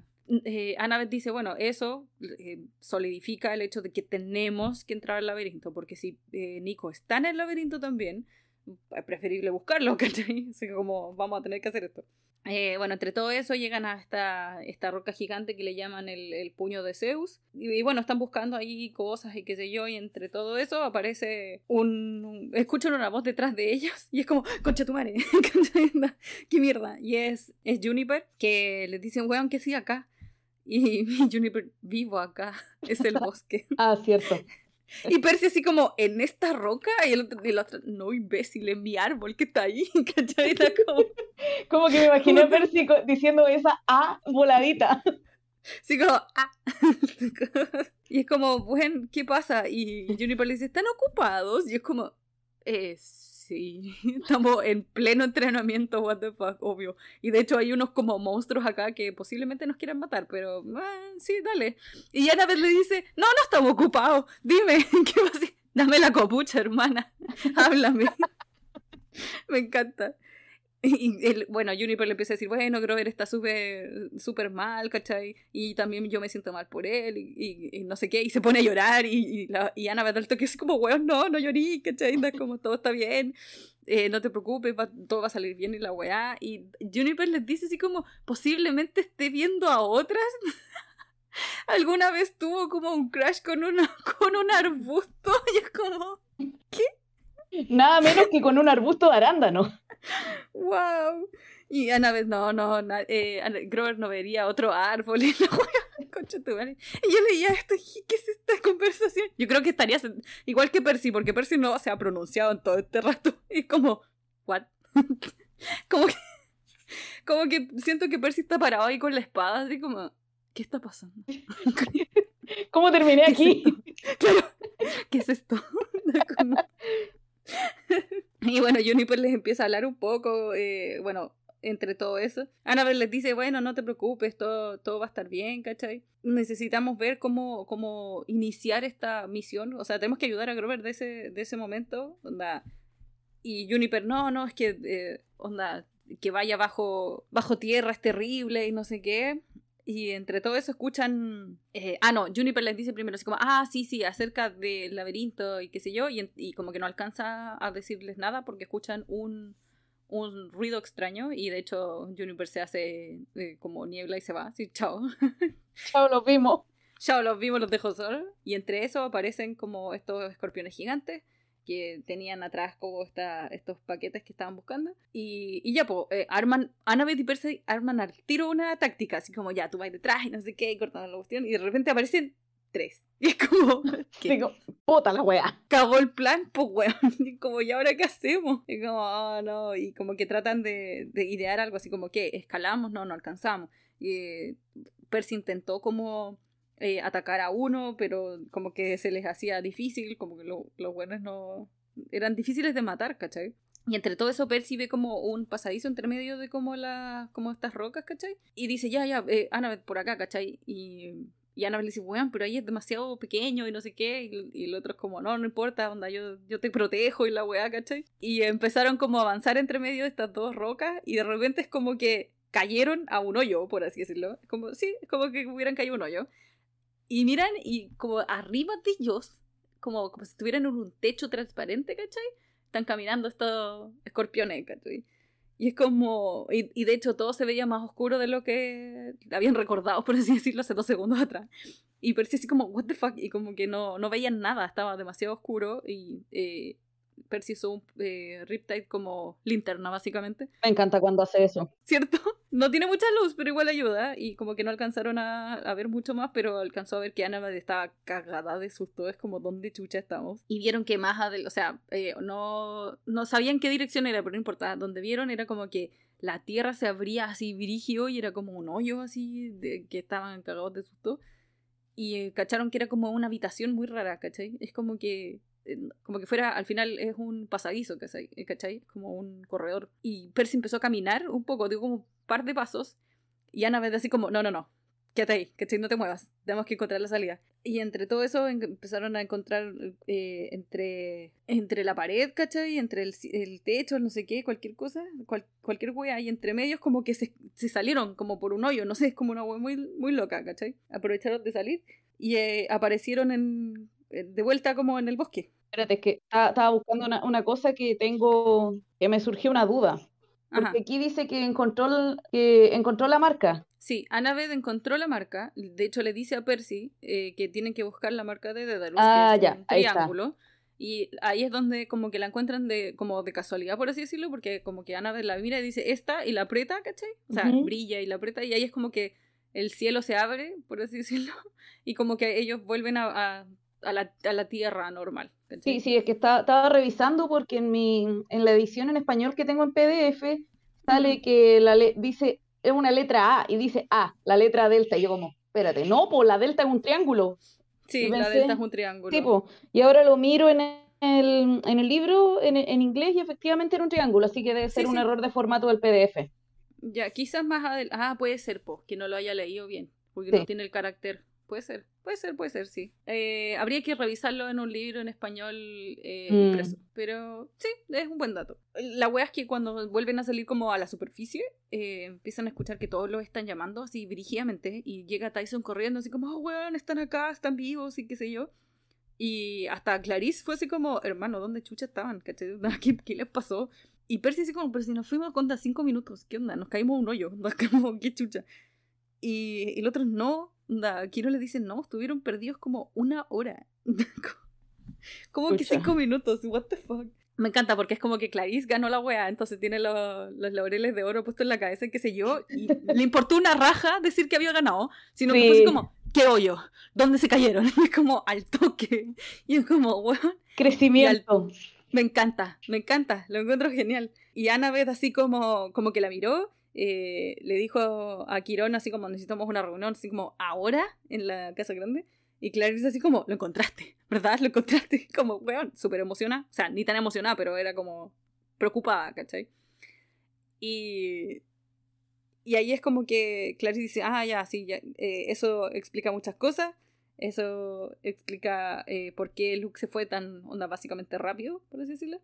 eh, Annabeth dice, bueno, eso eh, solidifica el hecho de que tenemos que entrar al laberinto, porque si eh, Nico está en el laberinto también, es preferible buscarlo, ¿cachai? Así como vamos a tener que hacer esto. Eh, bueno, entre todo eso llegan a esta, esta roca gigante que le llaman el, puño de Zeus. Y, bueno, están buscando ahí cosas y qué sé yo. Y entre todo eso aparece un. escuchan una voz detrás de ellos. Y es como, concha tu madre. ¿Qué mierda? Y es, es Juniper que les dicen, weón, que sí acá. Y, y Juniper, vivo acá. Es el bosque. ah, cierto. Y Percy así como, ¿en esta roca? Y el otro, y otro no imbécil, en mi árbol que está ahí, ¿cachai? Como... como que me imaginé a Percy diciendo esa A voladita. Sí, como, ah. y es como, bueno, ¿qué pasa? Y Juniper le dice, ¿están ocupados? Y es como, es Estamos en pleno entrenamiento, what the obvio. Y de hecho hay unos como monstruos acá que posiblemente nos quieran matar, pero eh, sí, dale. Y vez le dice, no, no estamos ocupados, dime, ¿qué pasa? Dame la copucha, hermana, háblame. Me encanta. Y el, bueno, Juniper le empieza a decir, bueno, Grover está súper súper mal, ¿cachai? Y también yo me siento mal por él, y, no sé qué, y se pone a llorar, y, y, la, y Ana el toque es como, weón, no, no llorí, ¿cachai? como todo está bien, eh, no te preocupes, todo va a salir bien y la weá. Y Juniper les dice así como, posiblemente esté viendo a otras. ¿Alguna vez tuvo como un crash con, una, con un arbusto? Y es como, ¿qué? Nada menos que con un arbusto de arándano. ¡Wow! Y Annabeth, no, no, eh, Grover no vería otro árbol concha tu madre. Y yo leía esto y ¿qué es esta conversación? Yo creo que estaría igual que Percy, porque Percy no se ha pronunciado en todo este rato. Y como, ¿what? como que, como que siento que Percy está parado ahí con la espada, así como, ¿qué está pasando? ¿Cómo terminé aquí? claro, ¿qué es esto? Y bueno, Juniper les empieza a hablar un poco, eh, bueno, entre todo eso. Annabelle les dice, bueno, no te preocupes, todo, todo va a estar bien, ¿cachai? Necesitamos ver cómo, cómo iniciar esta misión, o sea, tenemos que ayudar a Grover de ese, de ese momento, onda. Y Juniper, no, no, es que, eh, onda, que vaya bajo, bajo tierra es terrible y no sé qué. Y entre todo eso escuchan. Eh, ah, no, Juniper les dice primero así como, ah, sí, sí, acerca del laberinto y qué sé yo. Y, como que no alcanza a decirles nada porque escuchan un, un ruido extraño. Y de hecho, Juniper se hace eh, como niebla y se va. Así, chao. Chao, los vimos. Chao, los vimos, los dejo solos. Y entre eso aparecen como estos escorpiones gigantes que tenían atrás como esta, estos paquetes que estaban buscando. Y, y ya, pues, eh, arman, Annabeth y Percy arman al tiro una táctica, así como ya, tú vas detrás y no sé qué, y cortando la cuestión, y de repente aparecen tres. Y es como. Digo, puta la wea. Cagó el plan, pues weón. Y como, ¿y ahora qué hacemos? Y como, ah, no. Y como que tratan de, de idear algo así como, ¿qué? ¿Escalamos? No, no alcanzamos. Y eh, Percy intentó como eh, atacar a uno, pero como que se les hacía difícil, como que lo- los buenos no... Eran difíciles de matar, ¿cachai? Y entre todo eso Percy ve como un pasadizo entre medio de como, la, como estas rocas, ¿cachai? Y dice, ya, ya, eh, Annabeth por acá, ¿cachai? Y, y Annabeth le dice, weón, pero ahí es demasiado pequeño y no sé qué. Y, y el otro es como, no, no importa, onda, yo, yo te protejo y la weá, ¿cachai? Y empezaron como a avanzar entre medio de estas dos rocas y de repente es como que cayeron a un hoyo, por así decirlo. Como, sí, como que hubieran caído un hoyo. Y miran y como arriba de ellos, como, como si estuvieran en un techo transparente, ¿cachai? Están caminando estos escorpiones, ¿cachai? Y es como. Y, y de hecho todo se veía más oscuro de lo que habían recordado, por así decirlo, hace dos segundos atrás. Y Percy así como, ¿What the fuck? Y como que no, no veían nada, estaba demasiado oscuro. Y eh, Percy un eh, Riptide como linterna, básicamente. Me encanta cuando hace eso. ¿cierto? No tiene mucha luz, pero igual ayuda. Y como que no alcanzaron a, a ver mucho más, pero alcanzó a ver que Annabeth estaba cagada de susto. Es como, ¿dónde chucha estamos? Y vieron que más adelante, o sea, eh, no, no sabían qué dirección era, pero no importa. Donde vieron era como que la tierra se abría así virigio y era como un hoyo así, de, que estaban cagados de susto. Y eh, cacharon que era como una habitación muy rara, ¿cachai? Es como que como que fuera, al final es un pasadizo. Eh, ¿cachai? Como un corredor. Y Percy empezó a caminar un poco, digo como un par de pasos, y Annabeth así como, no, no, no, quédate ahí, ¿cachai? No te muevas, tenemos que encontrar la salida. Y entre todo eso empezaron a encontrar eh, entre, entre la pared, ¿cachai? Entre el, techo, no sé qué, cualquier cosa, cual- cualquier wea, y entre medios como que se, salieron como por un hoyo, no sé, es como una wea muy, muy loca, ¿cachai? Aprovecharon de salir y eh, aparecieron en, eh, de vuelta como en el bosque. Espérate, es que estaba, buscando una, una cosa que tengo, que me surgió una duda. Ajá. Porque aquí dice que encontró, que encontró la marca. Sí, Annabeth encontró la marca. De hecho, le dice a Percy eh, que tienen que buscar la marca de Daedalus, Ah, que es ya, un ahí está. triángulo. Y ahí es donde como que la encuentran de, como de casualidad, por así decirlo, porque como que Annabeth la mira y dice esta y la aprieta, ¿cachai? O sea, brilla y la aprieta y ahí es como que el cielo se abre, por así decirlo, y como que ellos vuelven a, a, a la, a la tierra normal. ¿cachai? Sí, sí, es que está- estaba revisando porque en mi, en la edición en español que tengo en PDF sale que la le- dice, es una letra A y dice A, la letra delta. Y yo como, espérate, no, pues la delta es un triángulo. Sí, la delta es un triángulo. Tipo, y ahora lo miro en el, en el libro en, en inglés y efectivamente era un triángulo, así que debe Sí, ser un sí. error de formato del PDF. Ya, quizás más adelante. Ah, puede ser, po, que no lo haya leído bien, porque Sí. no tiene el carácter. Puede ser, puede ser, puede ser, sí. Eh, habría que revisarlo en un libro en español eh, Mm. impreso. Pero sí, es un buen dato. La wea es que cuando vuelven a salir como a la superficie, eh, empiezan a escuchar que todos los están llamando así brígidamente. Y llega Tyson corriendo así como, oh, weón, están acá, están vivos y qué sé yo. Y hasta Clarice fue así como, hermano, ¿dónde chucha estaban? ¿Qué, qué les pasó? Y Percy así como, pero si nos fuimos con cinco minutos, ¿qué onda? Nos caímos un hoyo, onda, como, qué chucha. Y, y el otro no, onda, Kiro le dice, no, estuvieron perdidos como una hora. como que Pucha. cinco minutos, what the fuck. Me encanta porque es como que Clarice ganó la wea, entonces tiene los, los laureles de oro puestos en la cabeza, qué sé yo, y le importó una raja decir que había ganado, sino que fue Sí. como, ¿qué hoyo? ¿Dónde se cayeron? Y es como al toque. Y es como, weón, Crecimiento. me encanta, me encanta, lo encuentro genial. Y Annabeth así como, como que la miró, eh, le dijo a Quirón así como necesitamos una reunión, así como ahora en la casa grande. Y Clarice así como, lo encontraste, ¿verdad? Lo encontraste. Como, weón, súper emocionada. O sea, ni tan emocionada, pero era como preocupada, ¿cachai? Y, y ahí es como que Clarice dice, ah, ya, sí, ya, eh, eso explica muchas cosas. Eso explica eh, por qué Luke se fue tan, onda, básicamente rápido, por así decirlo.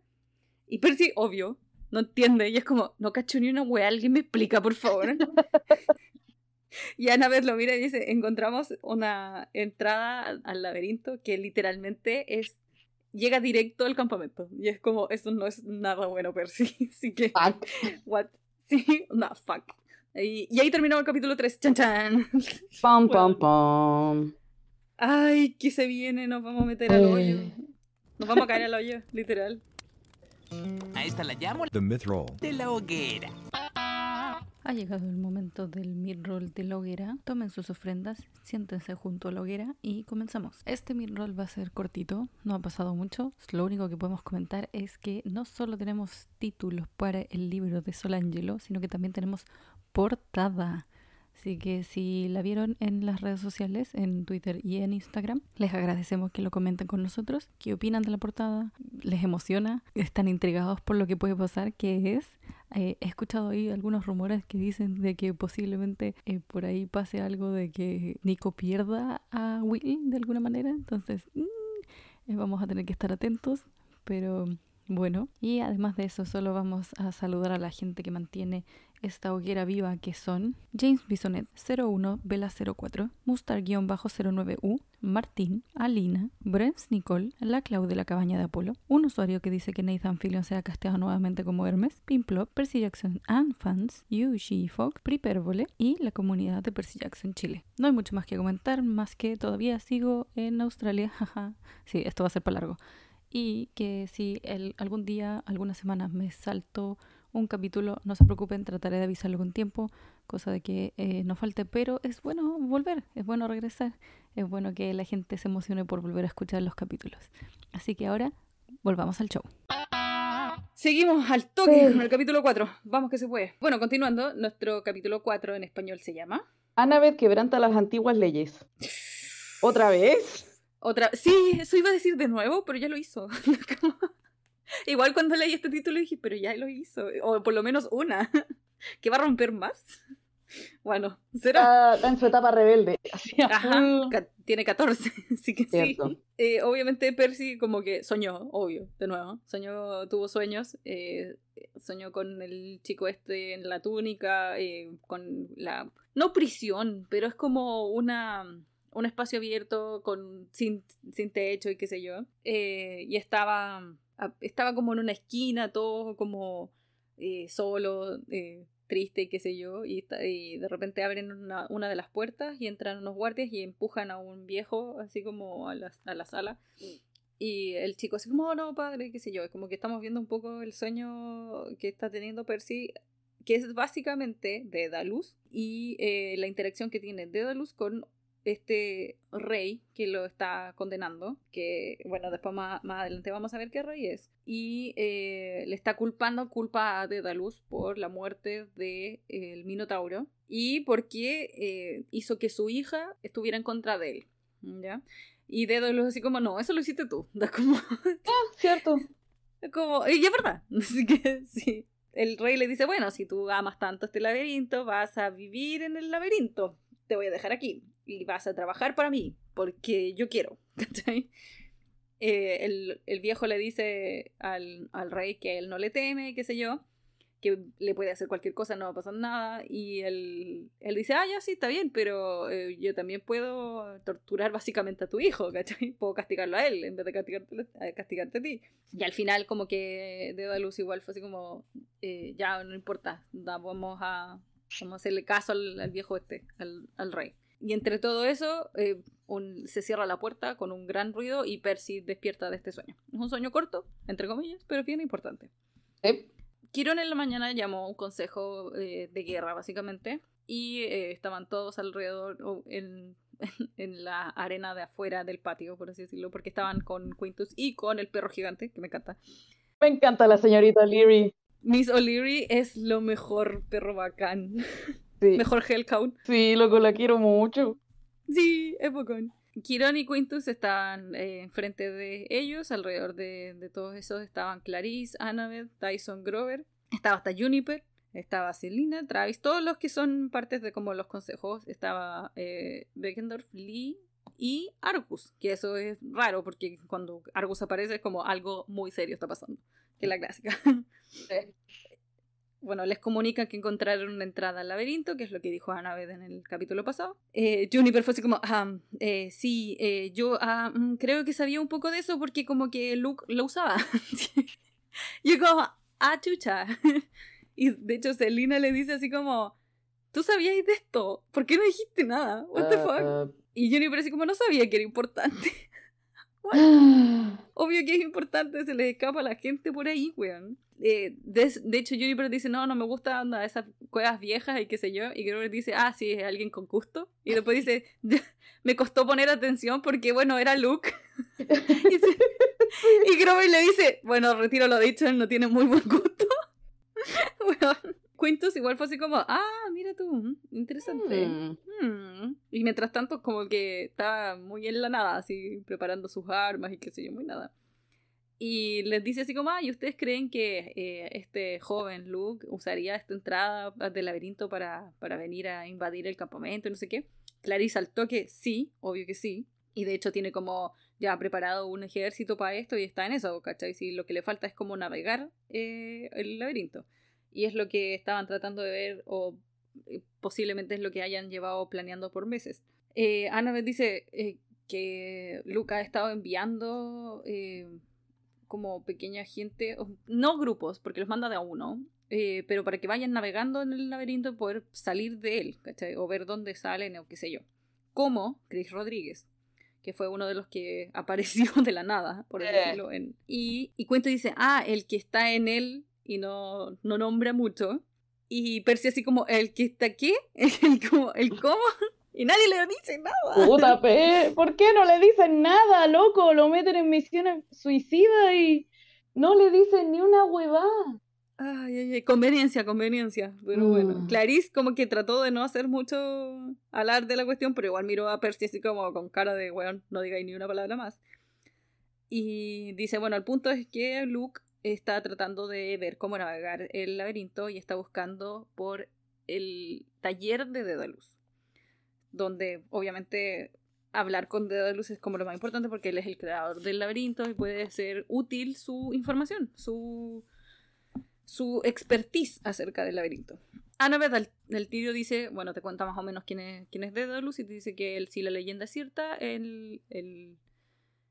Y Percy, obvio, no entiende. Y es como, no cacho ni una wea, alguien me explica, por favor. y Annabeth lo mira y dice, encontramos una entrada al, laberinto que literalmente es... Llega directo al campamento. Y es como, eso no es nada bueno, Percy. Así que, Fuck. what? Sí, no, fuck. Y, y ahí terminó el capítulo 3. Chan, chan. Pam, Bueno. pam, pam. Ay, que se viene, nos vamos a meter al hoyo. Eh. Nos vamos a caer al hoyo, literal. A esta la llamo The Mythrol. de la hoguera. Ha llegado el momento del midroll de la hoguera. Tomen sus ofrendas, siéntense junto a la hoguera y comenzamos. Este midroll va a ser cortito, no ha pasado mucho. Lo único que podemos comentar es que no solo tenemos títulos para el libro de Solangelo, sino que también tenemos portada. Así que si la vieron en las redes sociales, en Twitter y en Instagram, les agradecemos que lo comenten con nosotros. ¿Qué opinan de la portada? ¿Les emociona? ¿Están intrigados por lo que puede pasar? ¿Qué es? Eh, he escuchado ahí algunos rumores que dicen de que posiblemente eh, por ahí pase algo de que Nico pierda a Will de alguna manera. Entonces, mm, eh, vamos a tener que estar atentos. Pero bueno, y además de eso, solo vamos a saludar a la gente que mantiene esta hoguera viva que son James Bisonet 01 Vela 04, Mustar-09U, Martín, Alina, Brems Nicole, la Clau de la cabaña de Apolo, un usuario que dice que Nathan Fillion se ha casteado nuevamente como Hermes, Pimplop, Percy Jackson and Fans, Yushi Fogg, Pripervole y la comunidad de Percy Jackson Chile. No hay mucho más que comentar, más que todavía sigo en Australia, sí, esto va a ser para largo. Y que si el, algún día, algunas semanas me salto un capítulo, no se preocupen, trataré de avisarlo con tiempo, cosa de que eh, no falte, pero es bueno volver, es bueno regresar, es bueno que la gente se emocione por volver a escuchar los capítulos. Así que ahora volvamos al show. Seguimos al toque con el capítulo 4. Vamos que se puede. Bueno, continuando, nuestro capítulo 4 en español se llama Annabeth quebranta las antiguas leyes. ¿Otra vez? Otra, sí, eso iba a decir de nuevo, pero ya lo hizo. Igual cuando leí este título dije, pero ya lo hizo. O por lo menos una. ¿Que va a romper más? Bueno, será. Está en su etapa rebelde. Ajá, tiene 14, así que sí. Eh, obviamente Percy como que soñó, obvio, de nuevo. Soñó, tuvo sueños. Eh, soñó con el chico este en la túnica, eh, con la... No prisión, pero es como una un espacio abierto con sin, sin techo y qué sé yo. y estaba estaba como en una esquina, todo como eh, solo, eh, triste y qué sé yo, y, de repente abren una, de las puertas y entran unos guardias y empujan a un viejo así como a la, a la sala. Y el chico así como, oh, no, padre, qué sé yo, es como que estamos viendo un poco el sueño que está teniendo Percy, que es básicamente de Dalus y eh, la interacción que tiene Dedalus con este rey que lo está condenando, que bueno, después más, adelante vamos a ver qué rey es, y eh, le está culpando culpa a Dedalus por la muerte del de, Minotauro y porque eh, hizo que su hija estuviera en contra de él, ¿ya? Y Dedalus así como, no, eso lo hiciste tú, da como... ah, cierto. Como, y es verdad, así que sí. El rey le dice, bueno, si tú amas tanto este laberinto, vas a vivir en el laberinto. Te voy a dejar aquí y vas a trabajar para mí, porque yo quiero. Eh, el, viejo le dice al, rey que él no le teme, qué sé yo, que le puede hacer cualquier cosa, no va a pasar nada. Y él, él dice, ah, ya sí, está bien, pero eh, yo también puedo torturar básicamente a tu hijo, ¿cachai? Puedo castigarlo a él en vez de castigarte, castigarte a ti. Y al final como que de luz igual fue así como, eh, ya no importa, vamos a, vamos a hacerle caso al, viejo este, al, al rey. Y entre todo eso, eh, se cierra la puerta con un gran ruido y Percy despierta de este sueño. Es un sueño corto, entre comillas, pero bien importante. ¿Eh? Quirón en la mañana llamó un consejo eh, de guerra, básicamente, y eh, estaban todos alrededor en, en, la arena de afuera del patio, por así decirlo, porque estaban con Quintus y con el perro gigante, que me encanta. Me encanta la señorita O'Leary. Miss O'Leary es lo mejor perro bacán. Mejor Hellcown. Sí, loco, la quiero mucho. Sí, es bacán. Kiron y Quintus estaban eh, enfrente de ellos, alrededor de, todos esos estaban Clarice, Annabeth, Tyson Grover, estaba hasta Juniper, estaba Selina, Travis, todos los que son partes de como los consejos, estaba eh, Beckendorf, Lee y Argus, que eso es raro porque cuando Argus aparece es como algo muy serio está pasando, que es la clásica. Sí bueno, les comunican que encontraron una entrada al laberinto, que es lo que dijo Annabeth en el capítulo pasado. Eh, Juniper fue así como, ah, eh, sí, eh, yo ah, mm, creo que sabía un poco de eso porque como que Luke lo usaba. y como, ah, chucha. y de hecho Selina le dice así como, ¿tú sabías de esto? ¿Por qué no dijiste nada? What the fuck? Ah, ah. Y Juniper así como, no sabía que era importante. Obvio que es importante, se les escapa a la gente por ahí, weón. Eh, de, de, hecho, Juniper dice, no, no me gusta anda, esas cuevas viejas y qué sé yo. Y Grover dice, ah, sí, es alguien con gusto. Y después dice, me costó poner atención porque, bueno, era Luke. y, Grover le dice, bueno, retiro lo dicho, él no tiene muy buen gusto. bueno, Quintus igual fue así como, ah, mira tú, mm, interesante. Hmm. Hmm. Y mientras tanto, como que estaba muy en la nada, así preparando sus armas y qué sé yo, muy nada. Y les dice así como, ah, ¿y ustedes creen que eh, este joven Luke usaría esta entrada del laberinto para, para venir a invadir el campamento y no sé qué? Clarice al toque, sí, obvio que sí. Y de hecho tiene como ya preparado un ejército para esto y está en eso, ¿cachai? Si lo que le falta es como navegar eh, el laberinto. Y es lo que estaban tratando de ver o eh, posiblemente es lo que hayan llevado planeando por meses. Eh, Annabeth dice eh, que Luca ha estado enviando como pequeña gente, no grupos, porque los manda de a uno, pero para que vayan navegando en el laberinto y poder salir de él, ¿cachai? O ver dónde salen o qué sé yo. Como Chris Rodríguez, que fue uno de los que apareció de la nada, por decirlo. En... Y, y Cuento dice, ah, el que está en él y no, no nombra mucho. Y Percy así como, ¿el que está aquí? ¿El, como, ¿El cómo? Y nadie le dice nada. Puta, ¿por qué no le dicen nada, loco? Lo meten en misiones suicidas y no le dicen ni una huevada. Ay, ay, ay, conveniencia, conveniencia. Pero bueno, mm. Clarice como que trató de no hacer mucho hablar de la cuestión, pero igual miró a Percy así como con cara de, weón, no digáis ni una palabra más. Y dice, bueno, el punto es que Luke está tratando de ver cómo navegar el laberinto y está buscando por el taller de Dedalus, donde obviamente hablar con Dedalus es como lo más importante porque él es el creador del laberinto y puede ser útil su información, su, su expertise acerca del laberinto. Annabeth del Tirio dice, bueno, te cuenta más o menos quién es, quién es Dedalus y te dice que si la leyenda es cierta, el, el,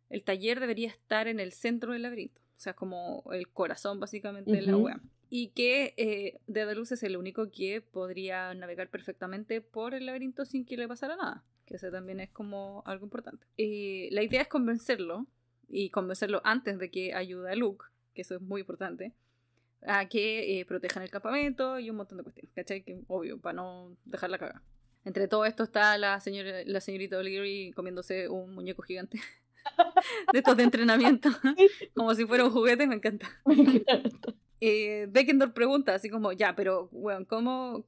el taller debería estar en el centro del laberinto o sea, como el corazón básicamente de la web. Y que eh, Dedalus es el único que podría navegar perfectamente por el laberinto sin que le pasara nada. Que eso también es como algo importante. Eh, la idea es convencerlo, y convencerlo antes de que ayude a Luke, que eso es muy importante, a que eh, protejan el campamento y un montón de cuestiones, ¿cachai? Que obvio, para no dejarla cagar. Entre todo esto está la, señora, la señorita O'Leary comiéndose un muñeco gigante. de estos de entrenamiento, como si fuera un juguete, me encanta. Eh, Beckendorf pregunta así como, ya, pero, weón, ¿cómo,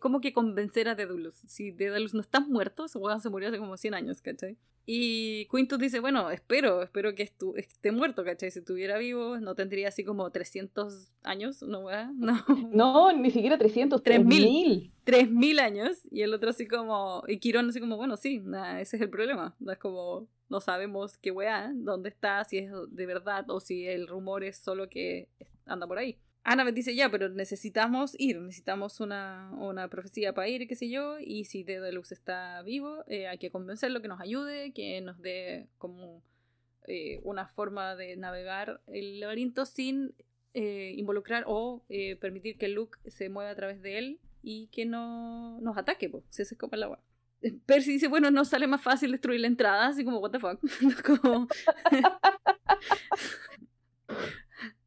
¿cómo que convencer a Dedalus? Si Dedalus no está muerto, ese weón se murió hace como 100 años, ¿cachai? Y Quintus dice, bueno, espero, espero que esté muerto, ¿cachai? Si estuviera vivo, no tendría así como 300 años, ¿no? No. no, ni siquiera 300, 3000. 3000 años. Y el otro así como, y Quirón así como, bueno, sí, ese es el problema. Es como, no sabemos qué weá, dónde está, si es de verdad o si el rumor es solo que anda por ahí. Annabeth dice, ya, pero necesitamos ir, necesitamos una, una profecía para ir, qué sé yo, y si Dedalus está vivo, eh, hay que convencerlo que nos ayude, que nos dé como eh, una forma de navegar el laberinto sin eh, involucrar o permitir que Luke se mueva a través de él y que no nos ataque, pues, si ese es como el agua. Percy dice, bueno, no sale más fácil destruir la entrada, así como, what the fuck. como...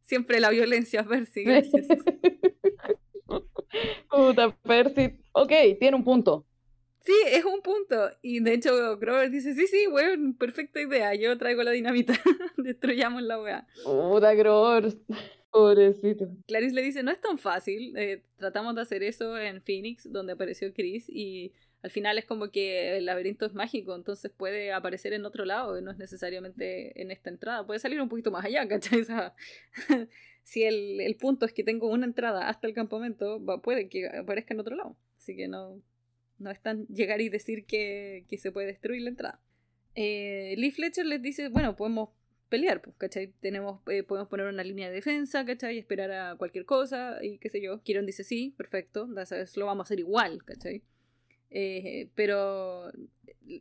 Siempre la violencia, Percy. Gracias. Puta, Percy. Ok, tiene un punto. Sí, es un punto. Y de hecho, Grover dice: Sí, sí, weón, perfecta idea. Yo traigo la dinamita. Destruyamos la weá. Puta, Grover. Pobrecito. Clarice le dice: No es tan fácil. Eh, tratamos de hacer eso en Phoenix, donde apareció Chris. Y al final es como que el laberinto es mágico, entonces puede aparecer en otro lado, no es necesariamente en esta entrada, puede salir un poquito más allá, ¿cachai? si el, punto es que tengo una entrada hasta el campamento, puede que aparezca en otro lado, así que no, no es tan llegar y decir que, se puede destruir la entrada. Eh, Lee Fletcher les dice, bueno, podemos pelear, pues, ¿cachai? Tenemos, eh, podemos poner una línea de defensa, ¿cachai? Y esperar a cualquier cosa y qué sé yo. Kieron dice, sí, perfecto, lo vamos a hacer igual, ¿cachai? Eh, pero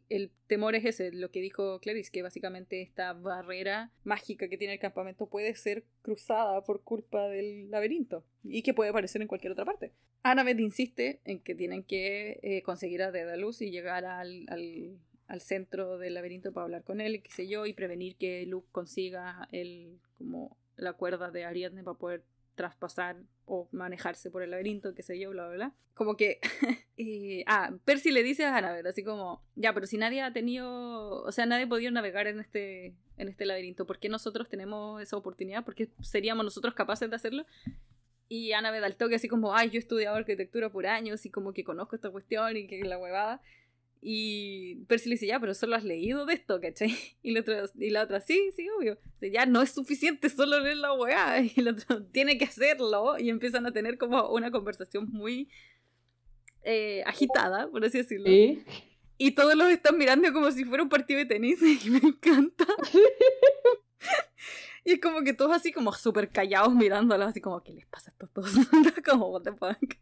el temor es ese, lo que dijo Clarice, que básicamente esta barrera mágica que tiene el campamento puede ser cruzada por culpa del laberinto y que puede aparecer en cualquier otra parte. Annabeth insiste en que tienen que eh, conseguir a Dedalus y llegar al, al centro del laberinto para hablar con él, qué sé yo, y prevenir que Luke consiga el, como la cuerda de Ariadne para poder traspasar o manejarse por el laberinto, qué sé yo, bla, bla, bla. Como que... ah, Percy le dice a Annabeth, así como, ya, pero si nadie ha tenido, o sea, nadie ha podido navegar en este, en este laberinto, ¿por qué nosotros tenemos esa oportunidad? ¿Por qué seríamos nosotros capaces de hacerlo? Y Annabeth al toque así como, ay, yo he estudiado arquitectura por años y como que conozco esta cuestión y que la huevada. Y Percy le dice, ya, pero solo has leído de esto, ¿cachai? Y la otra, y la otra sí, sí, obvio. ya no es suficiente solo leer la weá. Y el otro tiene que hacerlo. Y empiezan a tener como una conversación muy eh, agitada, por así decirlo. Y todos los están mirando como si fuera un partido de tenis. Y me encanta. y es como que todos así como súper callados mirándolos, así como, ¿qué les pasa a estos todos? como, what the fuck.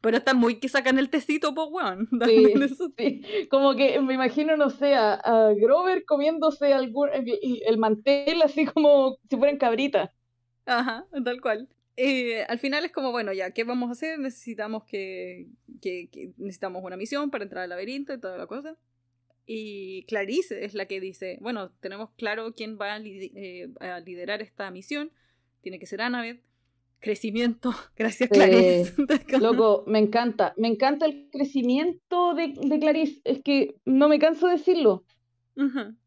Pero está muy que sacan el tecito, pues, weón. Sí, Como que me imagino, no sé, a, Grover comiéndose algún, el mantel así como si fueran cabritas. Ajá, tal cual. Eh, al final es como, bueno, ya, ¿qué vamos a hacer? Necesitamos que, que, necesitamos una misión para entrar al laberinto y toda la cosa. Y Clarice es la que dice, bueno, tenemos claro quién va a, eh, a liderar esta misión. Tiene que ser Annabeth crecimiento. Gracias, Clarice. loco, me encanta. Me encanta el crecimiento de, de Clarice. Es que no me canso de decirlo.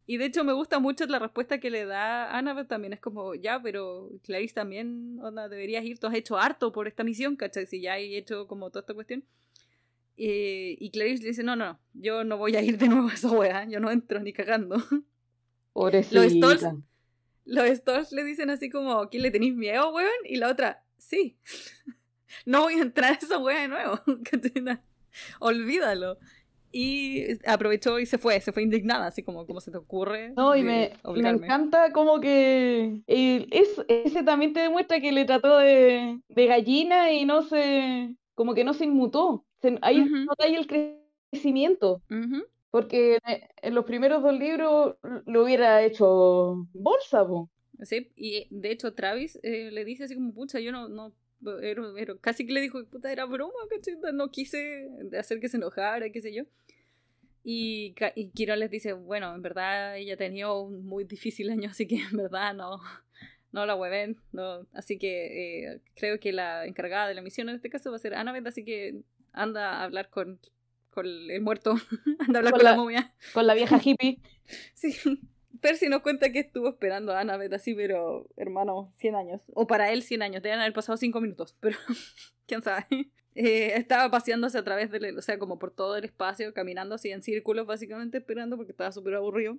Y de hecho me gusta mucho la respuesta que le da Annabeth también. Es como, ya, pero Clarice también, onda, deberías ir. Tú has hecho harto por esta misión, ¿cachai? Si ya he hecho como toda esta cuestión. y Clarice le dice, no, no, yo no voy a ir de nuevo a esa wea. Yo no entro ni cagando. Los Stolz, los Stolz le dicen así como, ¿quién le tenéis miedo, weón? Y la otra, sí, no voy a entrar a esa wea de nuevo, olvídalo. Y aprovechó y se fue, se fue indignada, así como, como se te ocurre. No, y me, me, encanta como que es, ese también te demuestra que le trató de, de, gallina y no se, como que no se inmutó. ahí no hay el crecimiento. Porque en los primeros dos libros lo hubiera hecho bolsa, po. Sí, y de hecho Travis eh, le dice así como, pucha, yo no, no, era, casi que le dijo, puta, era broma, ¿cachai? No quise hacer que se enojara, qué sé yo. Y, y Kiro les dice, bueno, en verdad ella tenía un muy difícil año, así que en verdad no, no la hueven, no. Así que eh, creo que la encargada de la misión en este caso va a ser Annabeth, así que anda a hablar con, con el muerto, anda a hablar con, la momia. Con la vieja hippie. sí. Percy nos cuenta que estuvo esperando a Annabeth así, pero hermano, 100 años. O para él 100 años, deben haber pasado 5 minutos, pero quién sabe. Eh, estaba paseándose a través del, o sea, como por todo el espacio, caminando así en círculos, básicamente esperando porque estaba súper aburrido.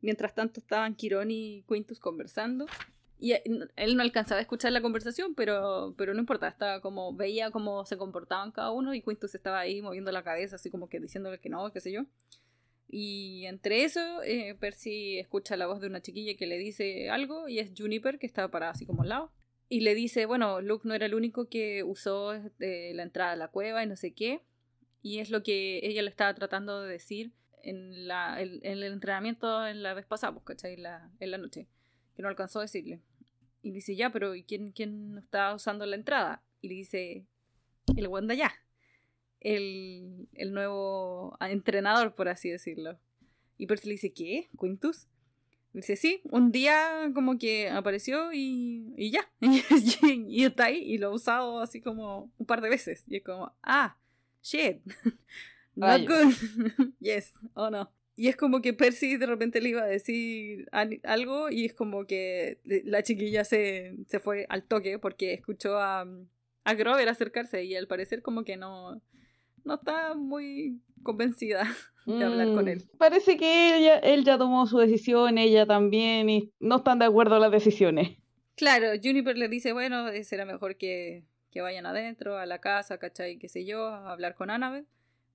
Mientras tanto estaban Quirón y Quintus conversando. Y eh, él no alcanzaba a escuchar la conversación, pero, pero no importa, estaba como, veía cómo se comportaban cada uno y Quintus estaba ahí moviendo la cabeza, así como que diciéndole que no, qué sé yo. Y entre eso, eh, Percy escucha la voz de una chiquilla que le dice algo y es Juniper, que estaba parada así como al lado. Y le dice, bueno, Luke no era el único que usó este, la entrada a la cueva y no sé qué. Y es lo que ella le estaba tratando de decir en, la, el entrenamiento en la vez pasada, pues, ¿cachai? En la, en la noche, que no alcanzó a decirle. Y dice, ya, pero ¿y quién, quién estaba usando la entrada? Y le dice, el Wanda ya el, el nuevo entrenador, por así decirlo. Y Percy le dice, ¿qué? ¿Quintus? Dice, sí, un día como que apareció y, y ya. y, está ahí y lo ha usado así como un par de veces. Y es como, ah, shit. Not good. yes, oh no. Y es como que Percy de repente le iba a decir algo y es como que la chiquilla se, se fue al toque porque escuchó a, a Grover acercarse y al parecer como que no, no está muy convencida de hablar con él. Mm, parece que ella, él ya tomó su decisión, ella también, y no están de acuerdo las decisiones. Claro, Juniper le dice, bueno, será mejor que, que vayan adentro, a la casa, ¿cachai? Qué sé yo, a hablar con Annabeth.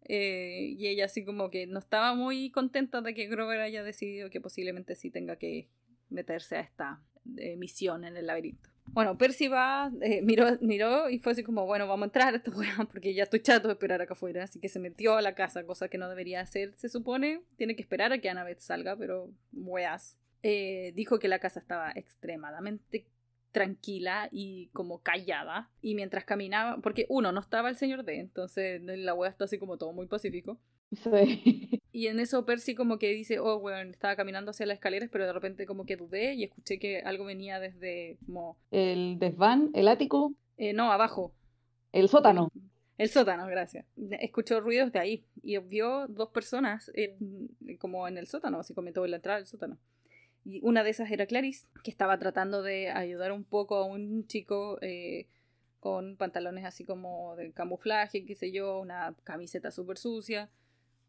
Eh, y ella así como que no estaba muy contenta de que Grover haya decidido que posiblemente sí tenga que meterse a esta eh, misión en el laberinto. Bueno, Percy va, eh, miró, miró y fue así como, bueno, vamos a entrar a esta porque ya estoy chato de esperar acá afuera. Así que se metió a la casa, cosa que no debería hacer, se supone. Tiene que esperar a que Annabeth salga, pero weas. Eh, dijo que la casa estaba extremadamente tranquila y como callada. Y mientras caminaba, porque uno, no estaba el señor D, entonces la wea está así como todo muy pacífico. Sí. Y en eso Percy como que dice, oh, bueno, estaba caminando hacia las escaleras, pero de repente como que dudé y escuché que algo venía desde como... El desván, el ático. Eh, no, abajo. El sótano. El sótano, gracias. Escuchó ruidos de ahí y vio dos personas como en el sótano, así comentó en la entrada del sótano. Y una de esas era Clarice, que estaba tratando de ayudar un poco a un chico eh, con pantalones así como de camuflaje, qué sé yo, una camiseta súper sucia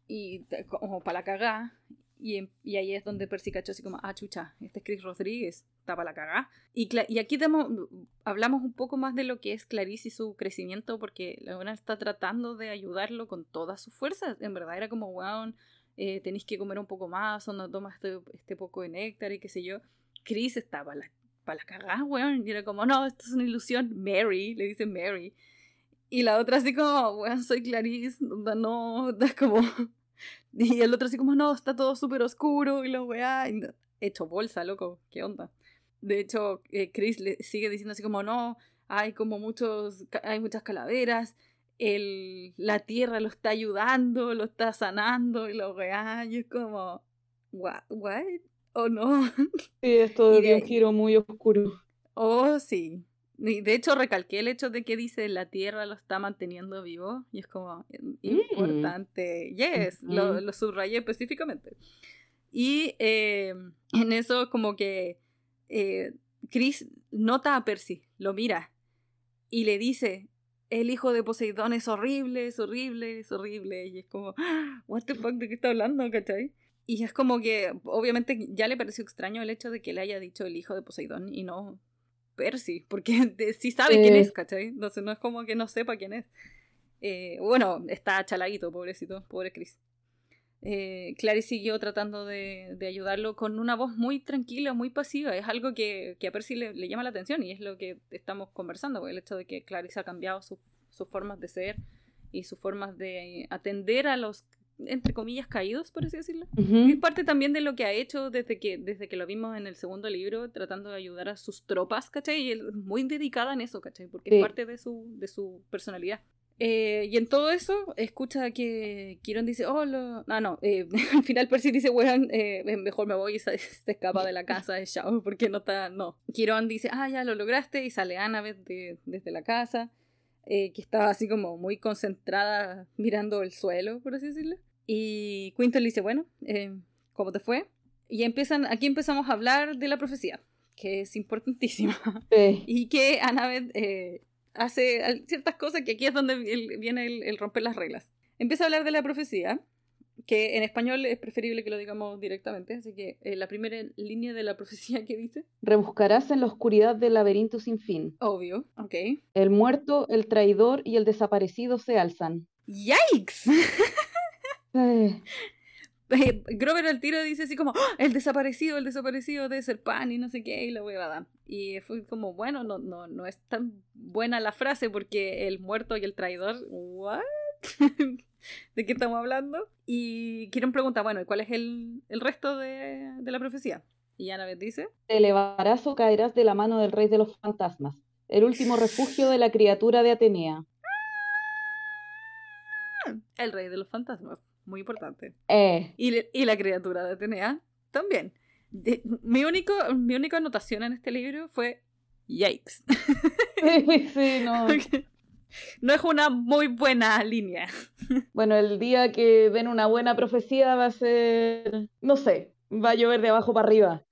y como para la cagá. Y, y, ahí es donde Percy cachó así como, ah, chucha, este es Chris Rodríguez, está para la cagá. Y, y aquí hablamos un poco más de lo que es Clarice y su crecimiento, porque la buena está tratando de ayudarlo con todas sus fuerzas. En verdad era como, wow, eh, tenéis que comer un poco más, o no tomas este, este, poco de néctar y qué sé yo. Chris estaba para la, pa la cagada, weón, y era como, no, esto es una ilusión. Mary, le dice Mary. Y la otra así como, weón, soy Clarice, no, es como... Y el otro así como, no, está todo súper oscuro y lo weá, hecho bolsa, loco, qué onda. De hecho, eh, Chris le sigue diciendo así como, no, hay como muchos, hay muchas calaveras el, la tierra lo está ayudando, lo está sanando y lo weá, y es como, what, what? ¿O no? Sí, esto dio un giro muy oscuro. Oh, sí. De hecho recalqué el hecho de que dice la tierra lo está manteniendo vivo y es como mm. importante. Yes, lo, lo, subrayé específicamente. Y eh, en eso como que eh, Chris nota a Percy, lo mira y le dice, el hijo de Poseidón es horrible, es horrible, es horrible. Y es como, ah, what the fuck, ¿de qué está hablando? ¿cachai? Y es como que, obviamente, ya le pareció extraño el hecho de que le haya dicho el hijo de Poseidón y no Percy, porque sí sabe quién es, ¿cachai? Entonces no es como que no sepa quién es. Eh, bueno, está chaladito, pobrecito, pobre Chris. Eh, Clary siguió tratando de, de, ayudarlo con una voz muy tranquila, muy pasiva. Es algo que, que a Percy le, le, llama la atención y es lo que estamos conversando, el hecho de que Clarice ha cambiado sus formas de ser y sus formas de atender a los, entre comillas, caídos, por así decirlo. Es parte también de lo que ha hecho desde que, desde que lo vimos en el segundo libro, tratando de ayudar a sus tropas, ¿cachai? Y él muy dedicada en eso, ¿cachai? Porque es parte de su, de su personalidad. Eh, y en todo eso, escucha que Kiron dice, oh, lo... ah, no, eh, al final Percy dice, weón, eh, mejor me voy y se, escapa de la casa de Shao porque no está, no. Kiron dice, ah, ya lo lograste y sale Annabeth de, desde la casa, que estaba así como muy concentrada mirando el suelo, por así decirlo. Y Quinton le dice, bueno, ¿cómo te fue? Y empiezan, aquí empezamos a hablar de la profecía, que es importantísima. Y que Annabeth hace ciertas cosas que aquí es donde viene el, romper las reglas. Empieza a hablar de la profecía, que en español es preferible que lo digamos directamente, así que eh, la primera línea de la profecía que dice... Rebuscarás en la oscuridad del laberinto sin fin. Obvio, ok. El muerto, el traidor y el desaparecido se alzan. ¡Yikes! Grover al tiro dice así como, ¡Ah! el desaparecido, el desaparecido de ser pan y no sé qué, y la huevada. Y fue como, bueno, no, no, no es tan buena la frase porque el muerto y el traidor, ¿what? ¿De qué estamos hablando? Y quieren preguntar, bueno, ¿y cuál es el, el resto de, de, la profecía? Y Annabeth dice: Te elevarás o caerás de la mano del rey de los fantasmas, el último refugio de la criatura de Atenea. El rey de los fantasmas muy importante. Eh. Y, y, la criatura de Atenea también. mi, único, mi única anotación en este libro fue yikes. sí, no. No es una muy buena línea. Bueno, el día que den una buena profecía va a ser, no sé, va a llover de abajo para arriba.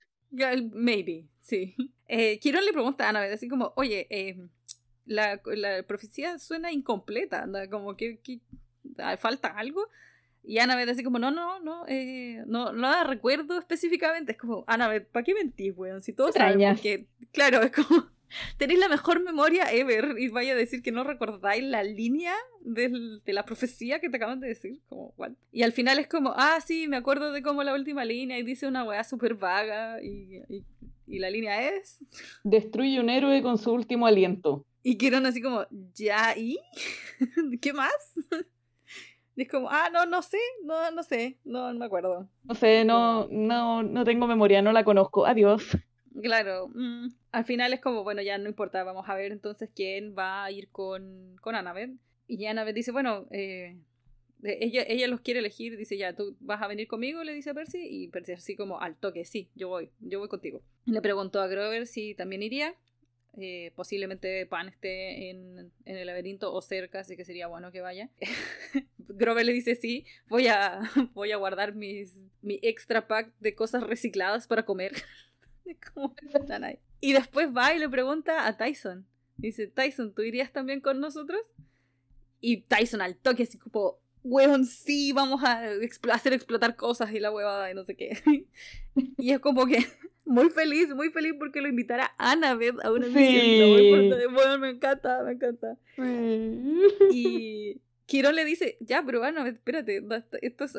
Maybe, sí. Eh, le pregunta a Annabeth así como, oye, eh, la, la, profecía suena incompleta, como que, que, falta algo. Y Annabeth así como, no, no, no, eh, no, no la recuerdo específicamente. Es como, Annabeth, ¿para qué mentís, weón? Si todos sabemos que, claro, es como, tenéis la mejor memoria ever y vaya a decir que no recordáis la línea de la profecía que te acaban de decir. Como, what? Y al final es como, ah, sí, me acuerdo de cómo la última línea y dice una weá súper vaga y, y, y, la línea es... Destruye un héroe con su último aliento. Y quieren así como, ¿ya y? ¿Qué más? Y es como, ah, no, no sé, no, no sé, no, no me acuerdo. No sé, no, no, no tengo memoria, no la conozco, adiós. Claro, mm, al final es como, bueno, ya no importa, vamos a ver entonces quién va a ir con, con Annabeth. Y Annabeth dice, bueno, eh, ella, ella los quiere elegir, dice ya, tú vas a venir conmigo, le dice a Percy, y Percy así como al toque, sí, yo voy, yo voy contigo. Le preguntó a Grover si también iría, eh, posiblemente Pan esté en, en, el laberinto o cerca, así que sería bueno que vaya. Grover le dice sí, voy a, voy a guardar mis, mi extra pack de cosas recicladas para comer. y después va y le pregunta a Tyson. Dice, Tyson, ¿tú irías también con nosotros? Y Tyson al toque así como, weón, sí, vamos a hacer explotar cosas y la huevada y no sé qué. y es como que muy feliz, muy feliz porque lo invitará Annabeth a una misión. Bueno, me encanta, me encanta. y Kiro le dice, ya, pero Annabeth, espérate, esto es,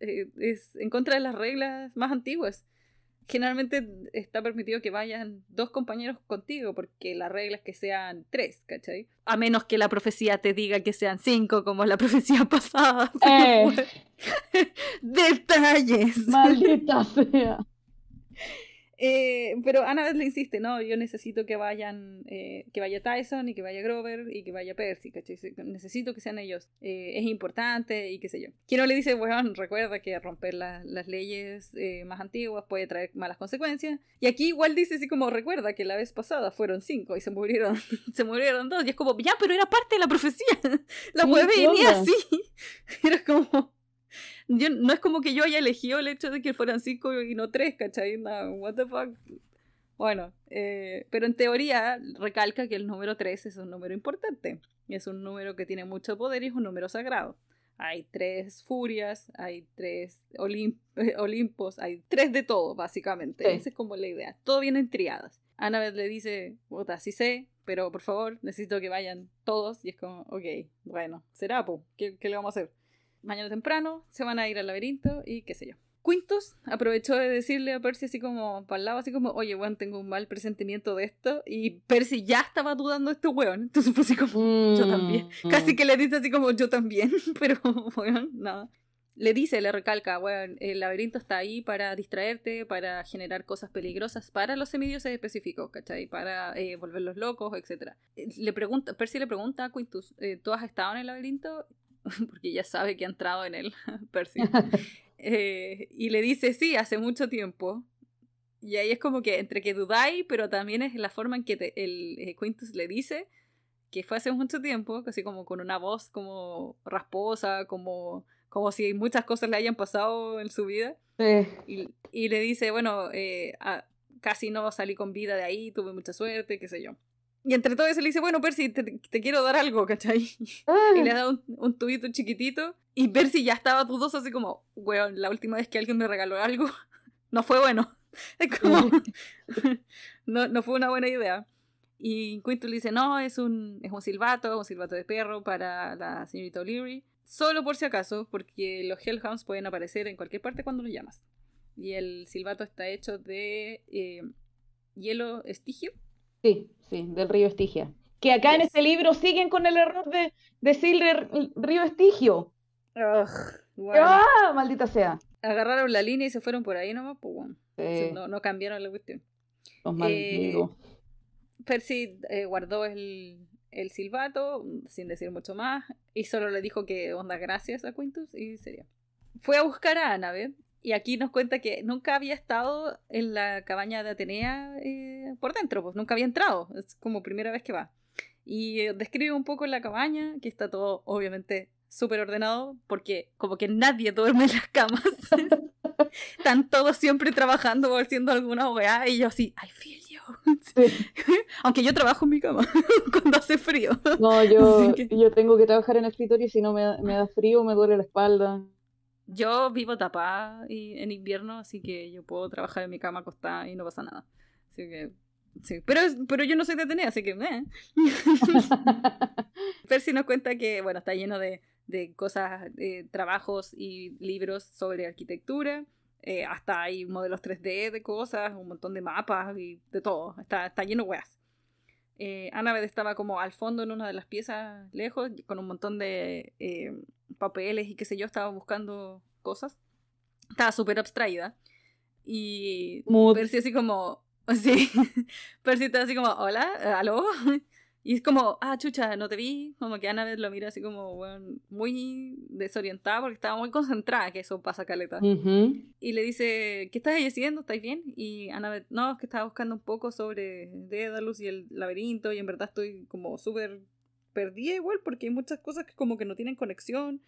eh, es en contra de las reglas más antiguas generalmente está permitido que vayan dos compañeros contigo, porque la regla es que sean tres, ¿cachai? A menos que la profecía te diga que sean cinco, como la profecía pasada. Eh. Detalles. Maldita sea. Eh, pero Annabeth le insiste, no, yo necesito que vayan, eh, que vaya Tyson y que vaya Grover y que vaya Percy, ¿cachai? Necesito que sean ellos. Eh, es importante y qué sé yo. Quien le dice, bueno, recuerda que romper las leyes más antiguas puede traer malas consecuencias. Y aquí igual dice así como, recuerda que la vez pasada fueron cinco y se murieron, se murieron dos. Y es como, ya, pero era parte de la profecía. la puede venir así. Era como no es como que yo haya elegido el hecho de que fueran cinco y no tres, ¿cachai? what the fuck. Bueno, eh, pero en teoría recalca que el número 3 es un número importante. Es un número que tiene mucho poder y es un número sagrado. Hay tres furias, hay tres olimpos, hay tres de todo, básicamente. Esa es como la idea. Todo viene en triadas. Annabeth le dice, puta, sí sé, pero por favor, necesito que vayan todos. Y es como, ok, bueno, será, po, ¿Qué, ¿qué le vamos a hacer? Mañana temprano, se van a ir al laberinto y qué sé yo. Quintus aprovechó de decirle a Percy así como para el lado, así como, oye, weón, tengo un mal presentimiento de esto. Y Percy ya estaba dudando de este weón. Entonces fue así como, yo también. Mm, Casi mm. que le dice así como, yo también. Pero, weón, nada. Le dice, le recalca, weón, el laberinto está ahí para distraerte, para generar cosas peligrosas para los semidioses específicos, ¿cachai? Para eh, volverlos locos, etc. Eh, le pregunta, Percy le pregunta a Quintus, eh, ¿tú has estado en el laberinto? porque ya sabe que ha entrado en él, Percy. Eh, y le dice, sí, hace mucho tiempo. Y ahí es como que entre que dudáis, pero también es la forma en que el eh, Quintus le dice que fue hace mucho tiempo, casi como con una voz como rasposa, como, como si muchas cosas le hayan pasado en su vida. Y, y, le dice, bueno, eh, casi no salí con vida de ahí, tuve mucha suerte, qué sé yo. Y entre todo eso le dice, bueno, Percy, te, quiero dar algo, ¿cachai? Y le da un, un, tubito chiquitito. Y Percy ya estaba dudoso, así como, weón, la última vez que alguien me regaló algo, no fue bueno. Es como, no, no fue una buena idea. Y Quintus le dice, no, es un, es un silbato, un silbato de perro para la señorita O'Leary. Solo por si acaso, porque los Hellhounds pueden aparecer en cualquier parte cuando los llamas. Y el silbato está hecho de eh, hielo estigio Sí, sí, del río Estigia. Que acá en este libro siguen con el error de decirle río Estigio. ¡Ah! Maldita sea. Agarraron la línea y se fueron por ahí nomás, pues bueno. No, no, cambiaron la cuestión. Los eh, Percy eh, guardó el, el, silbato sin decir mucho más y solo le dijo que onda gracias a Quintus y sería. Fue a buscar a Annabeth y aquí nos cuenta que nunca había estado en la cabaña de Atenea eh, por dentro, pues nunca había entrado, es como primera vez que va. Y eh, describe un poco la cabaña, que está todo obviamente súper ordenado, porque como que nadie duerme en las camas. Están todos siempre trabajando o haciendo alguna OEA y yo así, I feel you. Aunque yo trabajo en mi cama cuando hace frío. No, yo, yo tengo que trabajar en el escritorio y si no me, me da frío me duele la espalda. Yo vivo tapada y en invierno, así que yo puedo trabajar en mi cama acostada y no pasa nada. Así que, sí. Pero, pero yo no soy de Atenea, así que, eh. Percy nos cuenta que, bueno, está lleno de, de cosas, de trabajos y libros sobre arquitectura. Eh, hasta hay modelos 3D de cosas, un montón de mapas y de todo. Está, está lleno de weas. Eh, Annabeth estaba como al fondo en una de las piezas lejos, con un montón de eh, papeles y qué sé yo, estaba buscando cosas. Estaba súper abstraída. Y Percy así como, sí, Percy estaba así como, hola, aló. Y es como, ah, chucha, no te vi. Como que Annabeth lo mira así como, bueno, muy desorientada porque estaba muy concentrada, que eso pasa caleta. Y le dice, ¿qué estás haciendo? ¿Estáis bien? Y Annabeth, no, es que estaba buscando un poco sobre Daedalus y el laberinto y en verdad estoy como súper perdida igual porque hay muchas cosas que como que no tienen conexión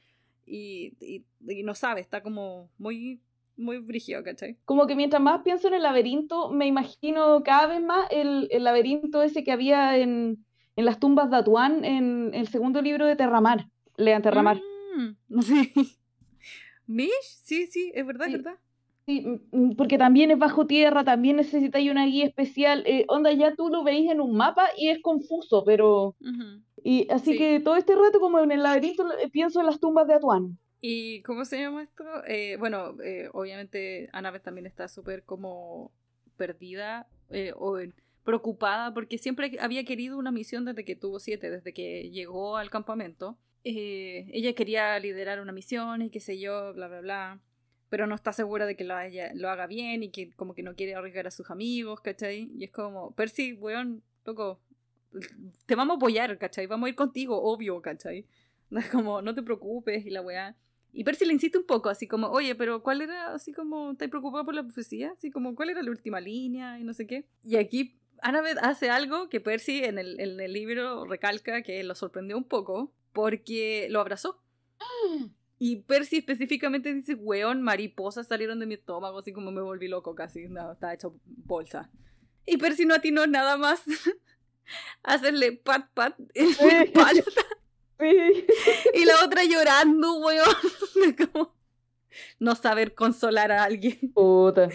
y, y, no sabe, está como muy muy brígido, ¿cachai? Como que mientras más pienso en el laberinto, me imagino cada vez más el, el laberinto ese que había en, en las tumbas de Atuán en el segundo libro de Terramar. Lean Terramar. Mm, sí. ¿Mish? Sí, sí, es verdad, es verdad. Sí, mm, porque también es bajo tierra, también necesitáis una guía especial. Eh, onda, ya tú lo veis en un mapa y es confuso, pero. Y así que todo este rato, como en el laberinto, eh, pienso en las tumbas de Atuán. ¿Y cómo se llama esto? Eh, bueno, obviamente Annabeth también está súper como perdida. o en preocupada porque siempre había querido una misión desde que tuvo siete, desde que llegó al campamento. Eh, ella quería liderar una misión y qué sé yo, bla, bla, bla. Pero no está segura de que lo, haga bien y que como que no quiere arriesgar a sus amigos, ¿cachai? Y es como, Percy, weón, loco, te vamos a apoyar, ¿cachai? Vamos a ir contigo, obvio, ¿cachai? Es como, no te preocupes y la weá. Y Percy le insiste un poco, así como, oye, pero ¿cuál era, así como, ¿estás preocupado por la profecía? Así como, ¿cuál era la última línea? Y no sé qué. Y aquí Annabeth hace algo que Percy en el, en el libro recalca que lo sorprendió un poco porque lo abrazó. Y Percy específicamente dice, weón, mariposas salieron de mi estómago, así como me volví loco casi, no, estaba hecho bolsa. Y Percy no atinó nada más hacerle pat pat en la espalda. Y la otra llorando, weón. como no saber consolar a alguien. Puta.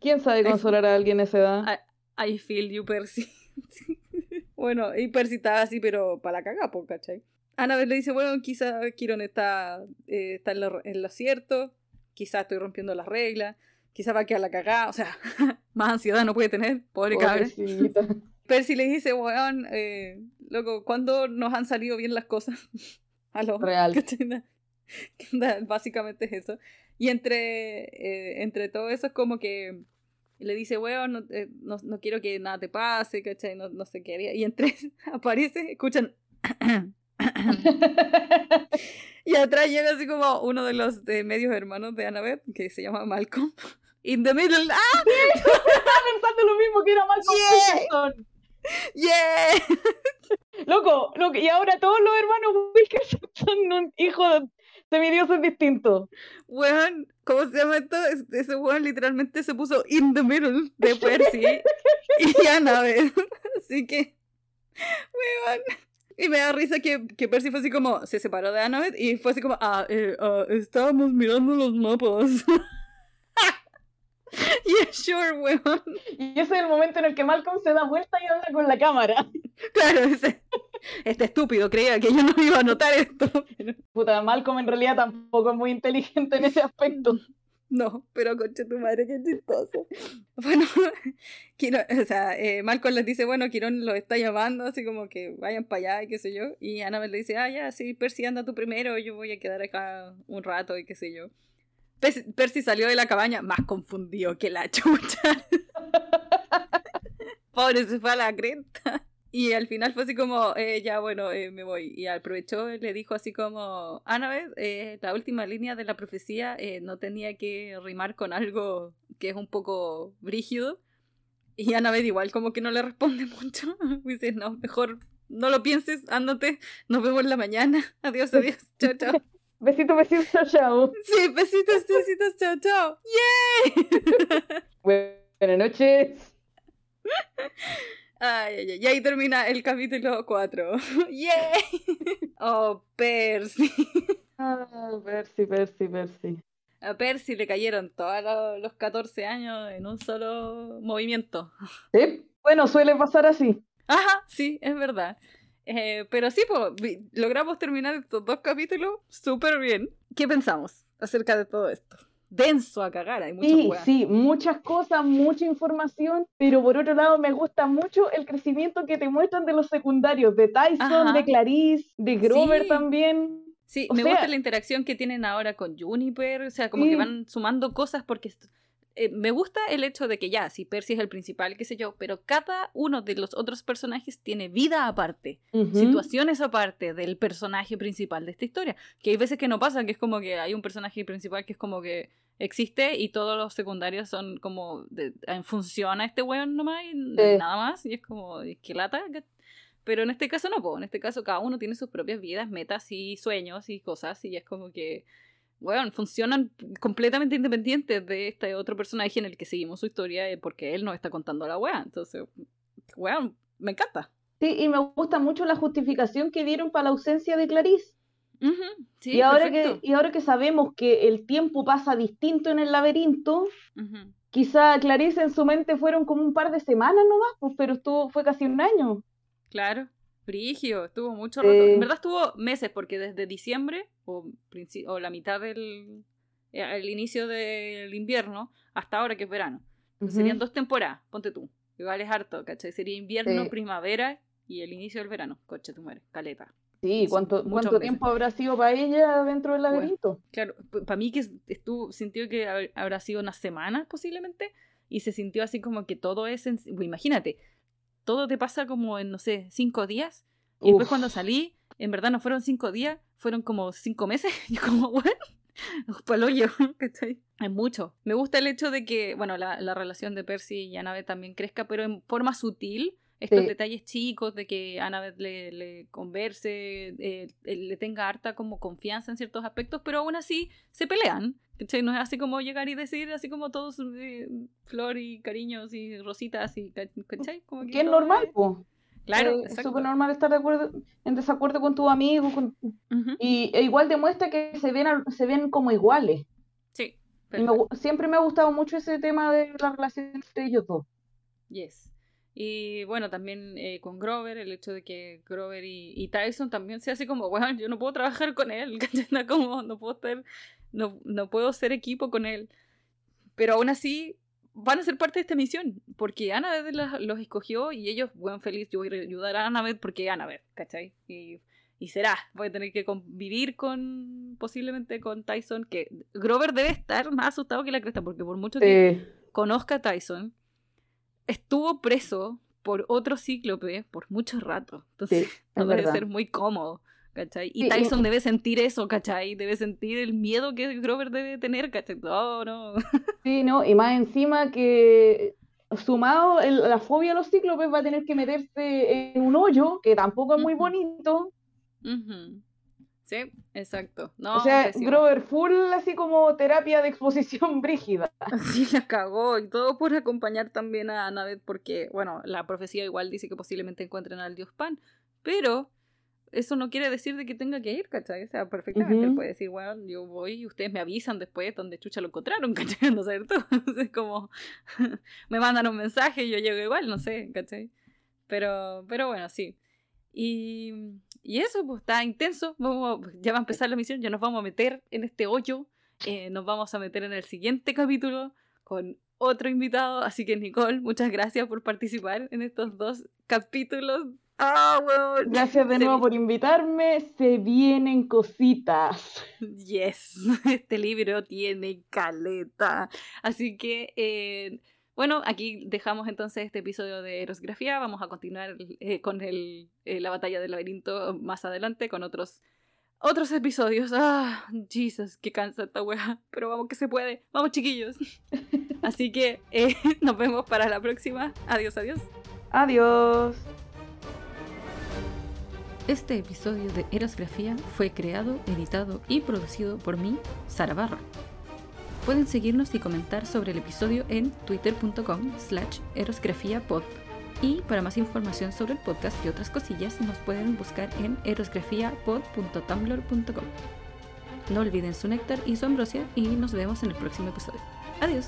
¿Quién sabe consolar a alguien a esa edad? I feel you, Percy. bueno, y Percy está así, pero para la caga, ¿cachai? Annabeth le dice, bueno, quizá Kiron está, eh, está en, lo, cierto, quizá estoy rompiendo las reglas, quizá va a quedar la cagada, o sea, más ansiedad no puede tener, pobre cabrón. Percy le dice, weón, eh, loco, ¿cuándo nos han salido bien las cosas? A lo Real. Básicamente es eso. Y entre, eh, entre todo eso es como que le dice, weón, eh, no, no, quiero que nada te pase, ¿cachai? No, no sé qué. Y entre aparece, escuchan. y atrás llega así como uno de los de medios hermanos de Annabeth, que se llama Malcolm. In the middle. ¡Ah! Estaba pensando lo mismo que era Malcolm yeah. Yeah. Loco, loco, y ahora todos los hermanos Wilkerson son un hijo de es distinto. Weón, ¿cómo se llama esto? Ese weón literalmente se puso in the middle de Percy y Annabeth. Así que, weón. Y me da risa que, que, Percy fue así como, se separó de Annabeth y fue así como, ah, eh, ah estábamos mirando los mapas. yeah, sure, weón. Y ese es el momento en el que Malcolm se da vuelta y habla con la cámara. Claro, ese. Este estúpido creía que yo no iba a notar esto. Puta, Malcolm en realidad tampoco es muy inteligente en ese aspecto. No, pero concha tu madre, qué chistoso. Bueno, o sea, eh, Malcolm les dice, bueno, Quirón los está llamando, así como que vayan para allá y qué sé yo. Y Annabelle le dice, ah, ya, sí, Percy anda tú primero, yo voy a quedar acá un rato y qué sé yo. Percy salió de la cabaña más confundido que la chucha. Pobre, se fue a la crenta. Y al final fue así como, eh, ya bueno, eh, me voy. Y aprovechó, le dijo así como, Annabeth, eh, la última línea de la profecía eh, no tenía que rimar con algo que es un poco brígido. Y Annabeth igual como que no le responde mucho. Dice, no, mejor no lo pienses, ándate, nos vemos en la mañana. Adiós, adiós, chao, chao. Besitos, besitos, chao, chao. Sí, besitos, besitos, chao, chao. ¡Yay! Buenas noches. Ay, ay, ay, y ahí termina el capítulo 4. ¡Yay! Oh, Percy. Oh, Percy, Percy, Percy. A Percy le cayeron todos los 14 años en un solo movimiento. Sí, bueno, suele pasar así. Ajá, sí, es verdad. Eh, pero sí, pues, logramos terminar estos dos capítulos súper bien. ¿Qué pensamos acerca de todo esto? Denso a cagar, hay muchas Sí, sí, muchas cosas, mucha información, pero por otro lado me gusta mucho el crecimiento que te muestran de los secundarios, de Tyson, de Clarice, de Grover también. Sí, me gusta la interacción que tienen ahora con Juniper, o sea, como que van sumando cosas porque eh, me gusta el hecho de que ya, si Percy es el principal, qué sé yo, pero cada uno de los otros personajes tiene vida aparte, situaciones aparte del personaje principal de esta historia. Que hay veces que no pasa, que es como que hay un personaje principal que es como que existe y todos los secundarios son como en función a este weón nomás y nada más. Y es como, ¿qué lata? Pero en este caso no, en este caso cada uno tiene sus propias vidas, metas y sueños y cosas y es como que bueno, funcionan completamente independientes de este otro personaje en el que seguimos su historia eh, porque él nos está contando la weá. Entonces, weón, me encanta. Sí, y me gusta mucho la justificación que dieron para la ausencia de Clarice. Y, ahora que, y ahora que sabemos que el tiempo pasa distinto en el laberinto, quizá Clarice en su mente fueron como un par de semanas nomás, pues, pero estuvo, fue casi un año. Claro. Frigio, estuvo mucho rato. En verdad estuvo meses, porque desde diciembre, o, o la mitad del eh, el inicio del invierno, hasta ahora que es verano. Serían dos temporadas, ponte tú. Igual es harto, ¿cachai? Sería invierno, primavera y el inicio del verano. Coche, tu mueres, caleta. Sí, ¿cuánto, ¿cuánto tiempo habrá sido para ella dentro del laberinto? claro, para mí que estuvo, sintió que habrá sido una semana posiblemente, y se sintió así como que todo es, imagínate, todo te pasa como en, no sé, cinco días. Y después cuando salí, en verdad no fueron cinco días, fueron como cinco meses. Y como, bueno, palo yo, ¿cachai? Es mucho. Me gusta el hecho de que, bueno, la, la relación de Percy y Annabeth también crezca, pero en forma sutil. Estos detalles chicos de que Annabeth le, le converse, eh, le tenga harta como confianza en ciertos aspectos, pero aún así se pelean. No es así como llegar y decir, así como todos eh, flor y cariños y rositas y ¿cachai? Como que, es normal, pues. Claro, eh, es súper normal estar de acuerdo, en desacuerdo con tu amigo y e igual demuestra que se ven, se ven como iguales. Sí. siempre me ha gustado mucho ese tema de la relación entre ellos dos. Yes. Y bueno, también eh, con Grover, el hecho de que Grover y, Tyson también sea así como, bueno, yo no puedo trabajar con él, como, no puedo estar no, no puedo ser equipo con él. Pero aún así van a ser parte de esta misión, porque Annabeth los escogió y ellos, bueno, feliz, yo voy a ayudar a Annabeth porque Annabeth, ¿cachai? Y, y será, voy a tener que convivir con, posiblemente con Tyson, que Grover debe estar más asustado que la cresta, porque por mucho que conozca a Tyson, estuvo preso por otro cíclope por mucho rato, entonces no debe ser muy cómodo. ¿cachai? Y Tyson debe sentir eso, ¿cachai? Debe sentir el miedo que Grover debe tener, ¿cachai? No, no. Sí, no, y más encima que sumado la fobia a los cíclopes va a tener que meterse en un hoyo que tampoco es muy bonito. Sí, exacto. o sea, Grover full así como terapia de exposición brígida. Sí, la cagó y todo por acompañar también a Annabeth porque, bueno, la profecía igual dice que posiblemente encuentren al dios Pan, pero eso no quiere decir de que tenga que ir, ¿cachai? O sea, perfectamente puede decir, bueno, yo voy y ustedes me avisan después donde chucha lo encontraron, ¿cachai? No sé, es como, me mandan un mensaje y yo llego igual, no sé, ¿cachai? Pero, pero bueno, sí. Y, y eso, pues está intenso. Vamos, ya va a empezar la misión, ya nos vamos a meter en este hoyo. Eh, nos vamos a meter en el siguiente capítulo con otro invitado. Así que, Nicole, muchas gracias por participar en estos dos capítulos Ah, Gracias de nuevo por invitarme. Se vienen cositas. Yes, este libro tiene caleta. Así que, eh, bueno, aquí dejamos entonces este episodio de Erosgrafía. Vamos a continuar eh, con el, eh, la batalla del laberinto más adelante con otros otros episodios. Ah, Jesus, qué cansa esta wea. Pero vamos que se puede. Vamos, chiquillos. Así que nos vemos para la próxima. Adiós, adiós. Adiós. Este episodio de Erosgrafía fue creado, editado y producido por mí, Sara Barra. Pueden seguirnos y comentar sobre el episodio en twitter.com slash erosgrafiapod. Y para más información sobre el podcast y otras cosillas nos pueden buscar en erosgrafiapod.tumblr.com. No olviden su néctar y su ambrosia y nos vemos en el próximo episodio. Adiós.